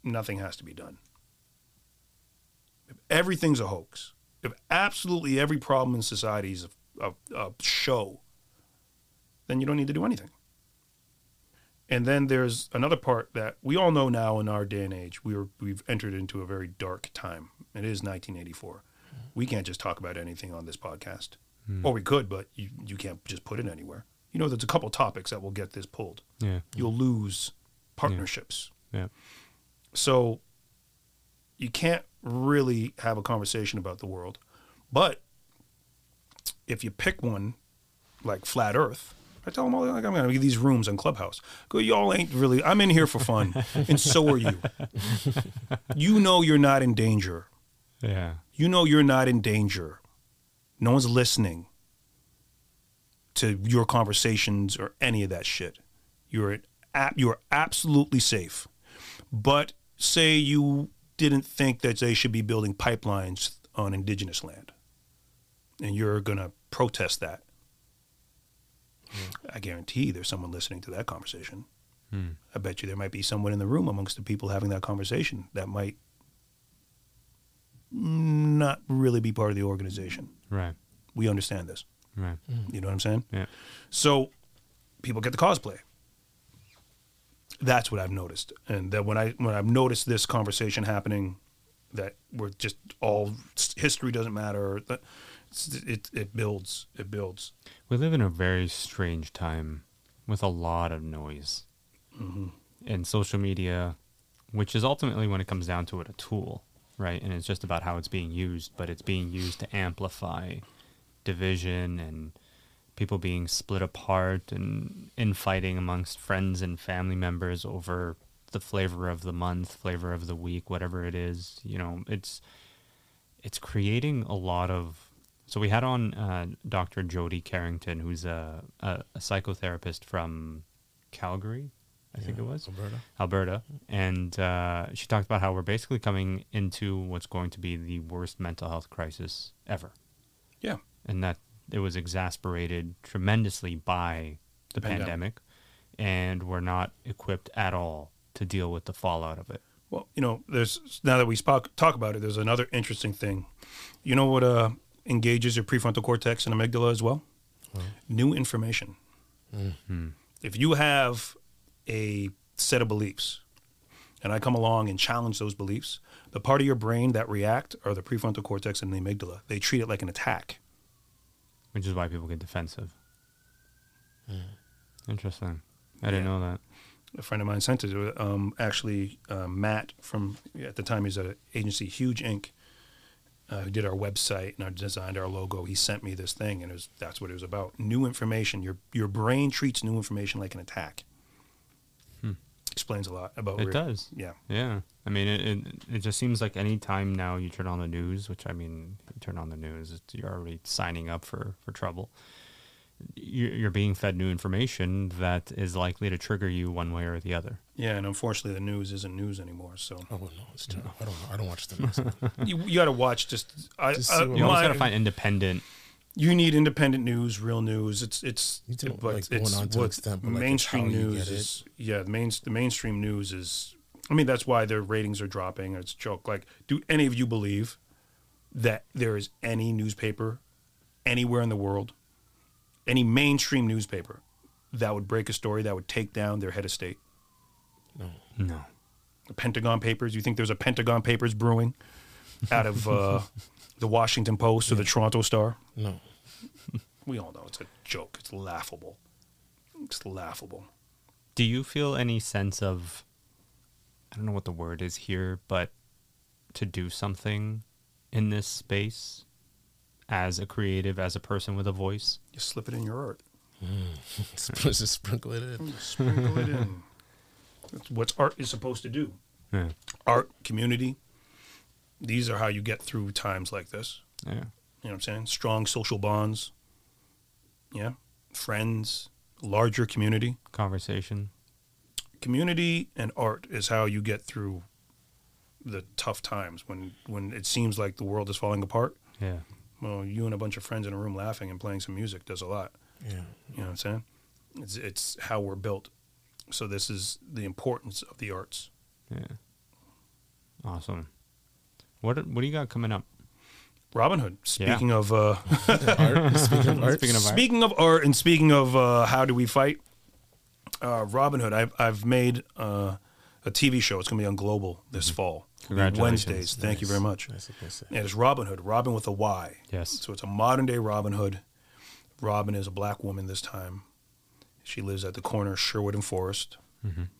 nothing has to be done. If everything's a hoax, if absolutely every problem in society is a, a, a show, then you don't need to do anything. And then there's another part that we all know now in our day and age. We are, we've entered into a very dark time. It is 1984. We can't just talk about anything on this podcast, hmm. or we could, but you, you can't just put it anywhere. You know, there's a couple topics that will get this pulled. Yeah. You'll lose partnerships. Yeah. So you can't really have a conversation about the world. But if you pick one like flat earth, I tell them all like I'm gonna give these rooms on Clubhouse. Go, y'all ain't really I'm in here for fun. and so are you. [LAUGHS] you know you're not in danger. Yeah. You know you're not in danger. No one's listening to your conversations or any of that shit. You're at, you're absolutely safe. But say you didn't think that they should be building pipelines on indigenous land, and you're gonna protest that. Mm. I guarantee there's someone listening to that conversation. Hmm. I bet you there might be someone in the room amongst the people having that conversation that might not really be part of the organization. Right. We understand this. Right. Mm. You know what I'm saying? Yeah. So people get the cosplay. That's what I've noticed, and that when I when I've noticed this conversation happening, that we're just all history doesn't matter. That it it builds. It builds. We live in a very strange time with a lot of noise mm-hmm. and social media, which is ultimately, when it comes down to it, a tool, right? And it's just about how it's being used, but it's being used to amplify division and people being split apart and infighting amongst friends and family members over the flavor of the month, flavor of the week, whatever it is. You know, it's it's creating a lot of. So we had on uh, Dr. Jody Carrington, who's a, a, a psychotherapist from Calgary, I think it was Alberta. Alberta, and uh, she talked about how we're basically coming into what's going to be the worst mental health crisis ever, Yeah. and that it was exasperated tremendously by the Pandemic. pandemic, and we're not equipped at all to deal with the fallout of it. Well, you know, there's now that we spoke, talk about it, there's another interesting thing. You know what uh, engages your prefrontal cortex and amygdala as well? New information. If you have a set of beliefs, and I come along and challenge those beliefs, the part of your brain that react are the prefrontal cortex and the amygdala. They treat it like an attack. Which is why people get defensive. Interesting. I didn't know that. a friend of mine sent it um, actually uh, Matt from at the time he's at an agency Huge Inc. Uh, who did our website and our designed our logo. He sent me this thing, and it was that's what it was about. New information. Your your brain treats new information like an attack. Explains a lot about Hmm. It does. Yeah, Yeah, I mean, it, it it just seems like any time now you turn on the news, which I mean, you turn on the news, it's, you're already signing up for for trouble. You're, you're being fed new information that is likely to trigger you one way or the other. yeah, and unfortunately, the news isn't news anymore. So Oh no, it's terrible. I don't know. I don't watch the news. [LAUGHS] you, you got to watch just. I, Just I- see You always got to find independent. you need independent news, real news. It's it's You don't, but like, going it's on to what extent, but, mainstream how you news is. it. is. Yeah, the main the mainstream news is. I mean, that's why their ratings are dropping. It's a joke. Like, do any of you believe that there is any newspaper anywhere in the world, any mainstream newspaper that would break a story that would take down their head of state? No. The Pentagon Papers. You think there's a Pentagon Papers brewing out of uh, [LAUGHS] the Washington Post or the Toronto Star? No. We all know it's a joke. It's laughable. It's laughable. Do you feel any sense of, I don't know what the word is here, but to do something in this space as a creative, as a person with a voice? You slip it in your art. Mm. [LAUGHS] Just sprinkle it in. Sprinkle it in. That's what art is supposed to do. Yeah. Art, community. These are how you get through times like this. Yeah. You know what I'm saying? Strong social bonds. Yeah. Friends, larger community. Conversation. Community and art is how you get through the tough times when when it seems like the world is falling apart. Yeah. Well, you and a bunch of friends in a room laughing and playing some music does a lot. Yeah. You know what I'm saying? It's it's how we're built. So this is the importance of the arts. Yeah. Awesome. What what do you got coming up? Robin Hood. Yeah. Speaking of uh, Art. [LAUGHS] Speaking of art. Speaking of art. speaking of art and speaking of uh, how do we fight, uh, Robin Hood. I've I've made uh, a TV show. It's gonna be on Global this fall. Mm-hmm. Congratulations. Wednesdays. Thank you very much. Nice, nice. And it's Robin Hood. Robin with a Y. Yes. So it's a modern day Robin Hood. Robin is a black woman this time. She lives at the corner of Sherwood and Forest.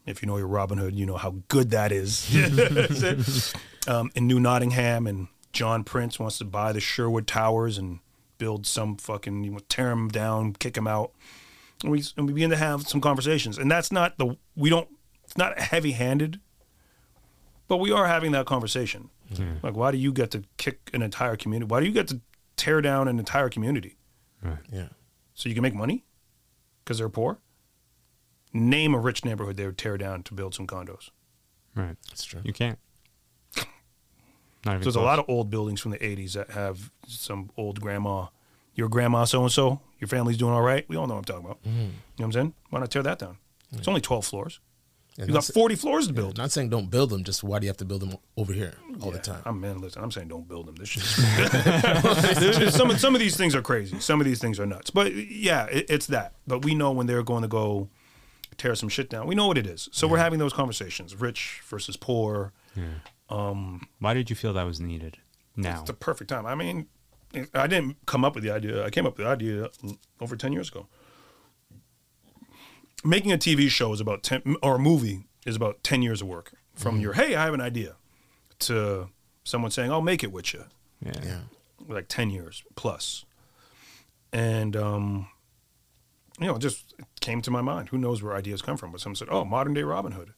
If you know your Robin Hood, you know how good that is. [LAUGHS] [LAUGHS] um, in New Nottingham, and John Prince wants to buy the Sherwood Towers and build some fucking, you know, tear them down, kick them out. And we, and we begin to have some conversations. And that's not the, we don't, it's not heavy handed, but we are having that conversation. Mm-hmm. Like, why do you get to kick an entire community? Why do you get to tear down an entire community? Yeah. So you can make money because they're poor? Name a rich neighborhood they would tear down to build some condos. Right. That's true. You can't. Not even So there's a lot of old buildings from the 80s that have some old grandma. Your grandma so and so, your family's doing all right. We all know what I'm talking about. Mm-hmm. You know what I'm saying? Why not tear that down? It's only 12 floors. Yeah, You not got sa- 40 floors to yeah, build. Not saying don't build them, just why do you have to build them over here all the time? I'm man. Listen, I'm saying don't build them. This shit. [LAUGHS] [LAUGHS] some of- some of these things are crazy. Some of these things are nuts. But yeah, it, it's that. But we know when they're going to go tear some shit down. We know what it is. So we're having those conversations: rich versus poor. Um, why did you feel that was needed? Now. It's the perfect time. I mean, I didn't come up with the idea. I came up with the idea over ten years ago. Making a TV show is about ten, or a movie is about ten years of work. From your hey, I have an idea, to someone saying I'll make it with you. yeah. Yeah. like 10 years plus. And, um, you know, it just came to my mind. Who knows where ideas come from? But someone said, oh, modern day Robin Hood.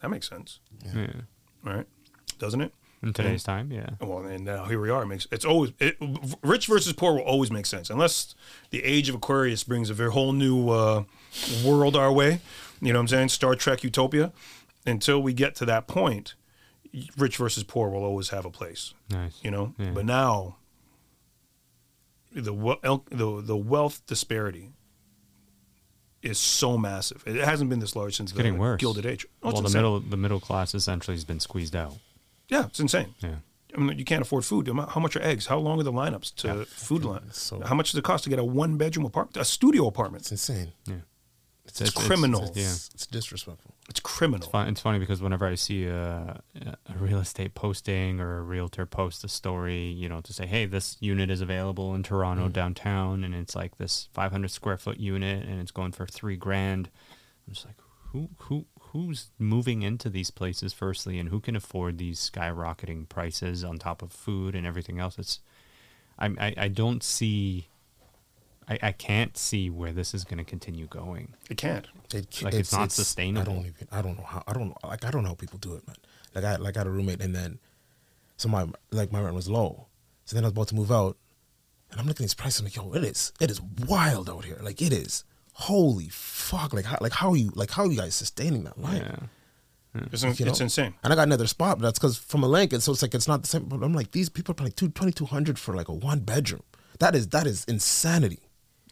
That makes sense, Yeah. right? Doesn't it? In today's time, yeah. Well, and now here we are. It makes it's always it, rich versus poor will always make sense unless the age of Aquarius brings a very whole new uh, world our way. You know what I'm saying? Star Trek Utopia. Until we get to that point, rich versus poor will always have a place. Nice. you know. Yeah. But now, the the the wealth disparity is so massive. It hasn't been this large since the getting worse. Gilded Age. Oh, well, the insane. middle the middle class essentially has been squeezed out. Yeah, it's insane. Yeah. I mean, you can't afford food. How much are eggs? How long are the lineups to food line? so- How much does it cost to get a one bedroom apartment, a studio apartment? It's insane. Yeah. It's, criminal. It's, yeah. it's disrespectful. It's criminal. Fun- It's funny because whenever I see a, a real estate posting or a realtor post a story, you know, to say, hey, this unit is available in Toronto mm. downtown, and it's like this 500 square foot unit, and it's going for three grand. I'm just like, who, who, who's moving into these places firstly, and who can afford these skyrocketing prices on top of food and everything else? It's, I, I, I don't see, I, I can't see where this is going to continue going. It can't. It, Like, it's not sustainable. I don't even. I don't know how. I don't know. Like I don't know how people do it, man. Like I like I had a roommate, and then so my like my rent was low. So then I was about to move out, and I'm looking at these prices. I'm like, yo, it is it is wild out here. Like it is. Holy fuck! Like how like how are you like how are you guys sustaining that life? Yeah. Hmm. It's, You know? it's insane. And I got another spot, but that's because from a Lincoln, so it's like it's not the same. But I'm like, these people are paying like two twenty two hundred for like a one bedroom. That is that is insanity.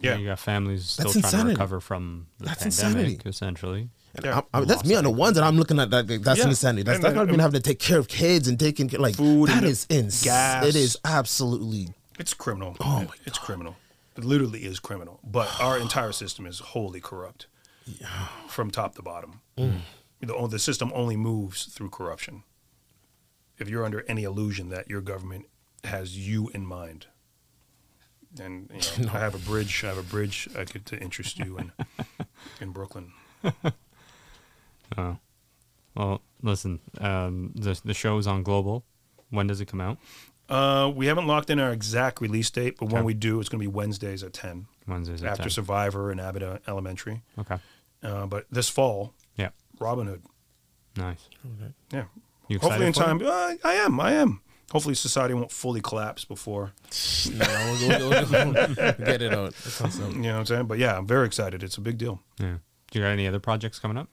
Yeah. You got families still That's trying insanity. to recover from the That's pandemic, insanity. essentially. Yeah. I, I, that's me on the ones that I'm looking at. That that's Yeah. insanity. That's And, that's not even having to take care of kids and taking like Food That and is insane. It is absolutely. It's criminal. Oh my it's criminal. It literally is criminal. But our entire system is wholly corrupt from top to bottom. Mm. The, the system only moves through corruption. If you're under any illusion that your government has you in mind, and you know, [LAUGHS] I have a bridge. I have a bridge I could to interest you in in Brooklyn. [LAUGHS] Oh. Well, listen, um, the, the show's on Global. When does it come out? Uh, we haven't locked in our exact release date, but when Okay. we do, it's going to be Wednesdays at ten Wednesdays at after 10. Survivor and Abbott uh, Elementary. Okay. Uh, but this fall, Yeah. Robin Hood. Nice. Yeah. You Hopefully in excited for time. Uh, I am. I am. Hopefully society won't fully collapse before. [LAUGHS] No, we'll, we'll, we'll, we'll get it out. That sounds You know what I'm saying? But yeah, I'm very excited. It's a big deal. Yeah. Do you got any other projects coming up?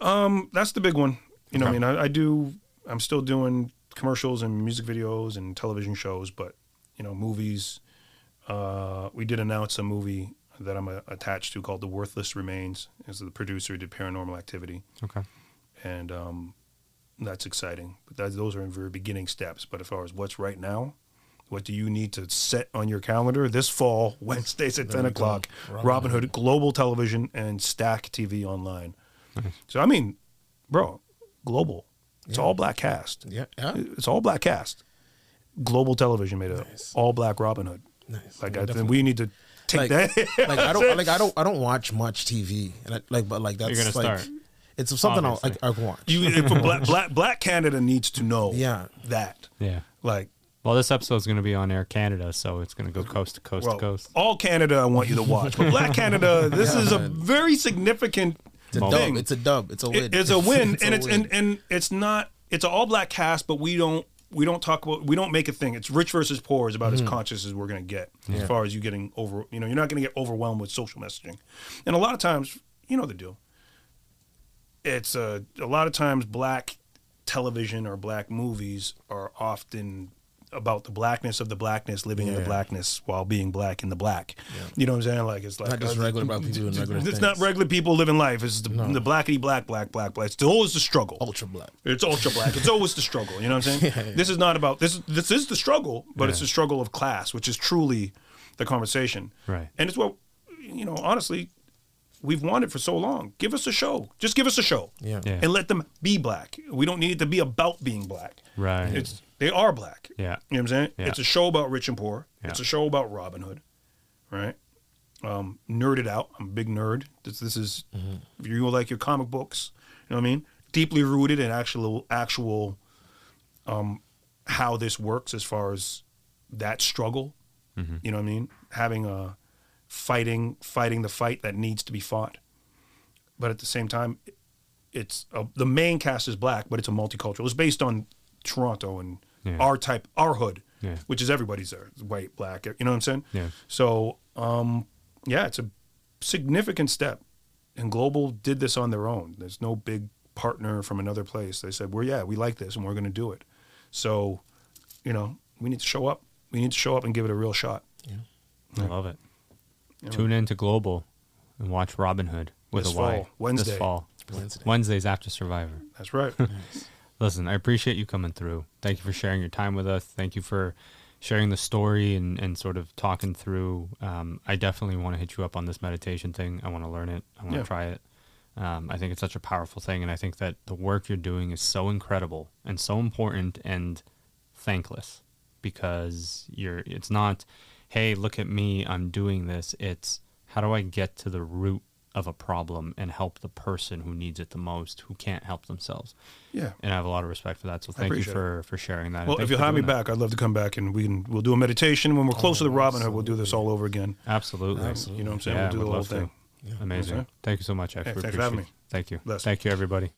Um, that's the big one. You know, what I mean, I, I do. I'm still doing commercials and music videos and television shows, but you know, movies. Uh, we did announce a movie that I'm uh, attached to called The Worthless Remains. As the producer did Paranormal Activity, Okay. and um, that's exciting. But that, those are in very beginning steps. But as far as what's right now, what do you need to set on your calendar this fall, [LAUGHS] Wednesdays at There 10 o'clock? Robin Hood. Hood, Global Television, and Stack TV Online. So, I mean, bro, global. It's Yeah. all black cast. Yeah, yeah. It's all black cast. Global Television made a Nice. all black Robin Hood. Nice. Like, Yeah, I think we need to take like, that. [LAUGHS] like I don't [LAUGHS] like I don't I don't watch much TV and I, like but like that's You're gonna like start. it's something I'll, Obviously. I, I can watch. you, for black, [LAUGHS] black, black Canada needs to know Yeah. that. Yeah. Like, Well, this episode's going to be on Air Canada, so it's going to go coast to coast Well, to coast. all Canada, I want you to watch. But Black Canada, this Yeah, is a very significant it's a thing. dub. It's a dub. It's a win. It- it's a [LAUGHS] win, It's a and it's win. and, and it's not. It's an all black cast, but we don't we don't talk about we don't make a thing. It's rich versus poor is about Mm-hmm. as conscious as we're going to get as far as you getting over. You know, you're not going to get overwhelmed with social messaging, and a lot of times, you know the deal. It's a a lot of times black television or black movies are often about the blackness of the blackness living in the blackness while being black in the black. You know what I'm saying? Like it's like Not just uh, regular black people doing regular It's things. not regular people living life. It's the, No. the blackity black black black black. It's always the struggle. ultra black. It's ultra black. It's always the struggle. You know what I'm saying? [LAUGHS] Yeah, yeah. This is not about this. This is the struggle, but it's the struggle of class, which is truly the conversation. Right. And it's what you know. Honestly, we've wanted for so long. Give us a show. Just give us a show. Yeah. Yeah. And let them be black. We don't need it to be about being black. Right. It's they are black. yeah. You know what I'm saying? Yeah. It's a show about rich and poor. It's a show about Robin Hood, right? Um, nerded out. I'm a big nerd. This, this is if you like your comic books. You know what I mean? Deeply rooted in actual actual um, how this works as far as that struggle. You know what I mean? Having a fighting fighting the fight that needs to be fought, but at the same time, it's a, the main cast is black, but it's a multicultural. It's based on Toronto and Yeah. our type, our hood, Yeah. which is everybody's there, white, black. You know what I'm saying? Yeah. So, um, yeah, it's a significant step, and Global did this on their own. There's no big partner from another place. They said, "Well, yeah, we like this, and we're going to do it." So, you know, we need to show up. We need to show up and give it a real shot. I love it. Tune in to Global. and watch Robin Hood with This a Y fall, Wednesday. This fall, Wednesday. Wednesdays after Survivor. That's right. [LAUGHS] Listen, I appreciate you coming through. Thank you for sharing your time with us. Thank you for sharing the story and, and sort of talking through. Um, I definitely want to hit you up on this meditation thing. I want to learn it. I want to Yeah. try it. Um, I think it's such a powerful thing, and I think that the work you're doing is so incredible and so important and thankless because you're. It's not, hey, look at me, I'm doing this. It's how do I get to the root of a problem and help the person who needs it the most, who can't help themselves Yeah. and I have a lot of respect for that. So thank you for for sharing that. Well, if you'll have me that. back, I'd love to come back and we can we'll do a meditation when we're oh, closer to Robin Hood. We'll do this all over again. absolutely, Absolutely. You know what I'm saying? Yeah, we'll do the whole thing. Amazing. Okay. Thank you so much, X. Hey, thanks for having appreciate it. Thank you. Bless. Thank you, everybody.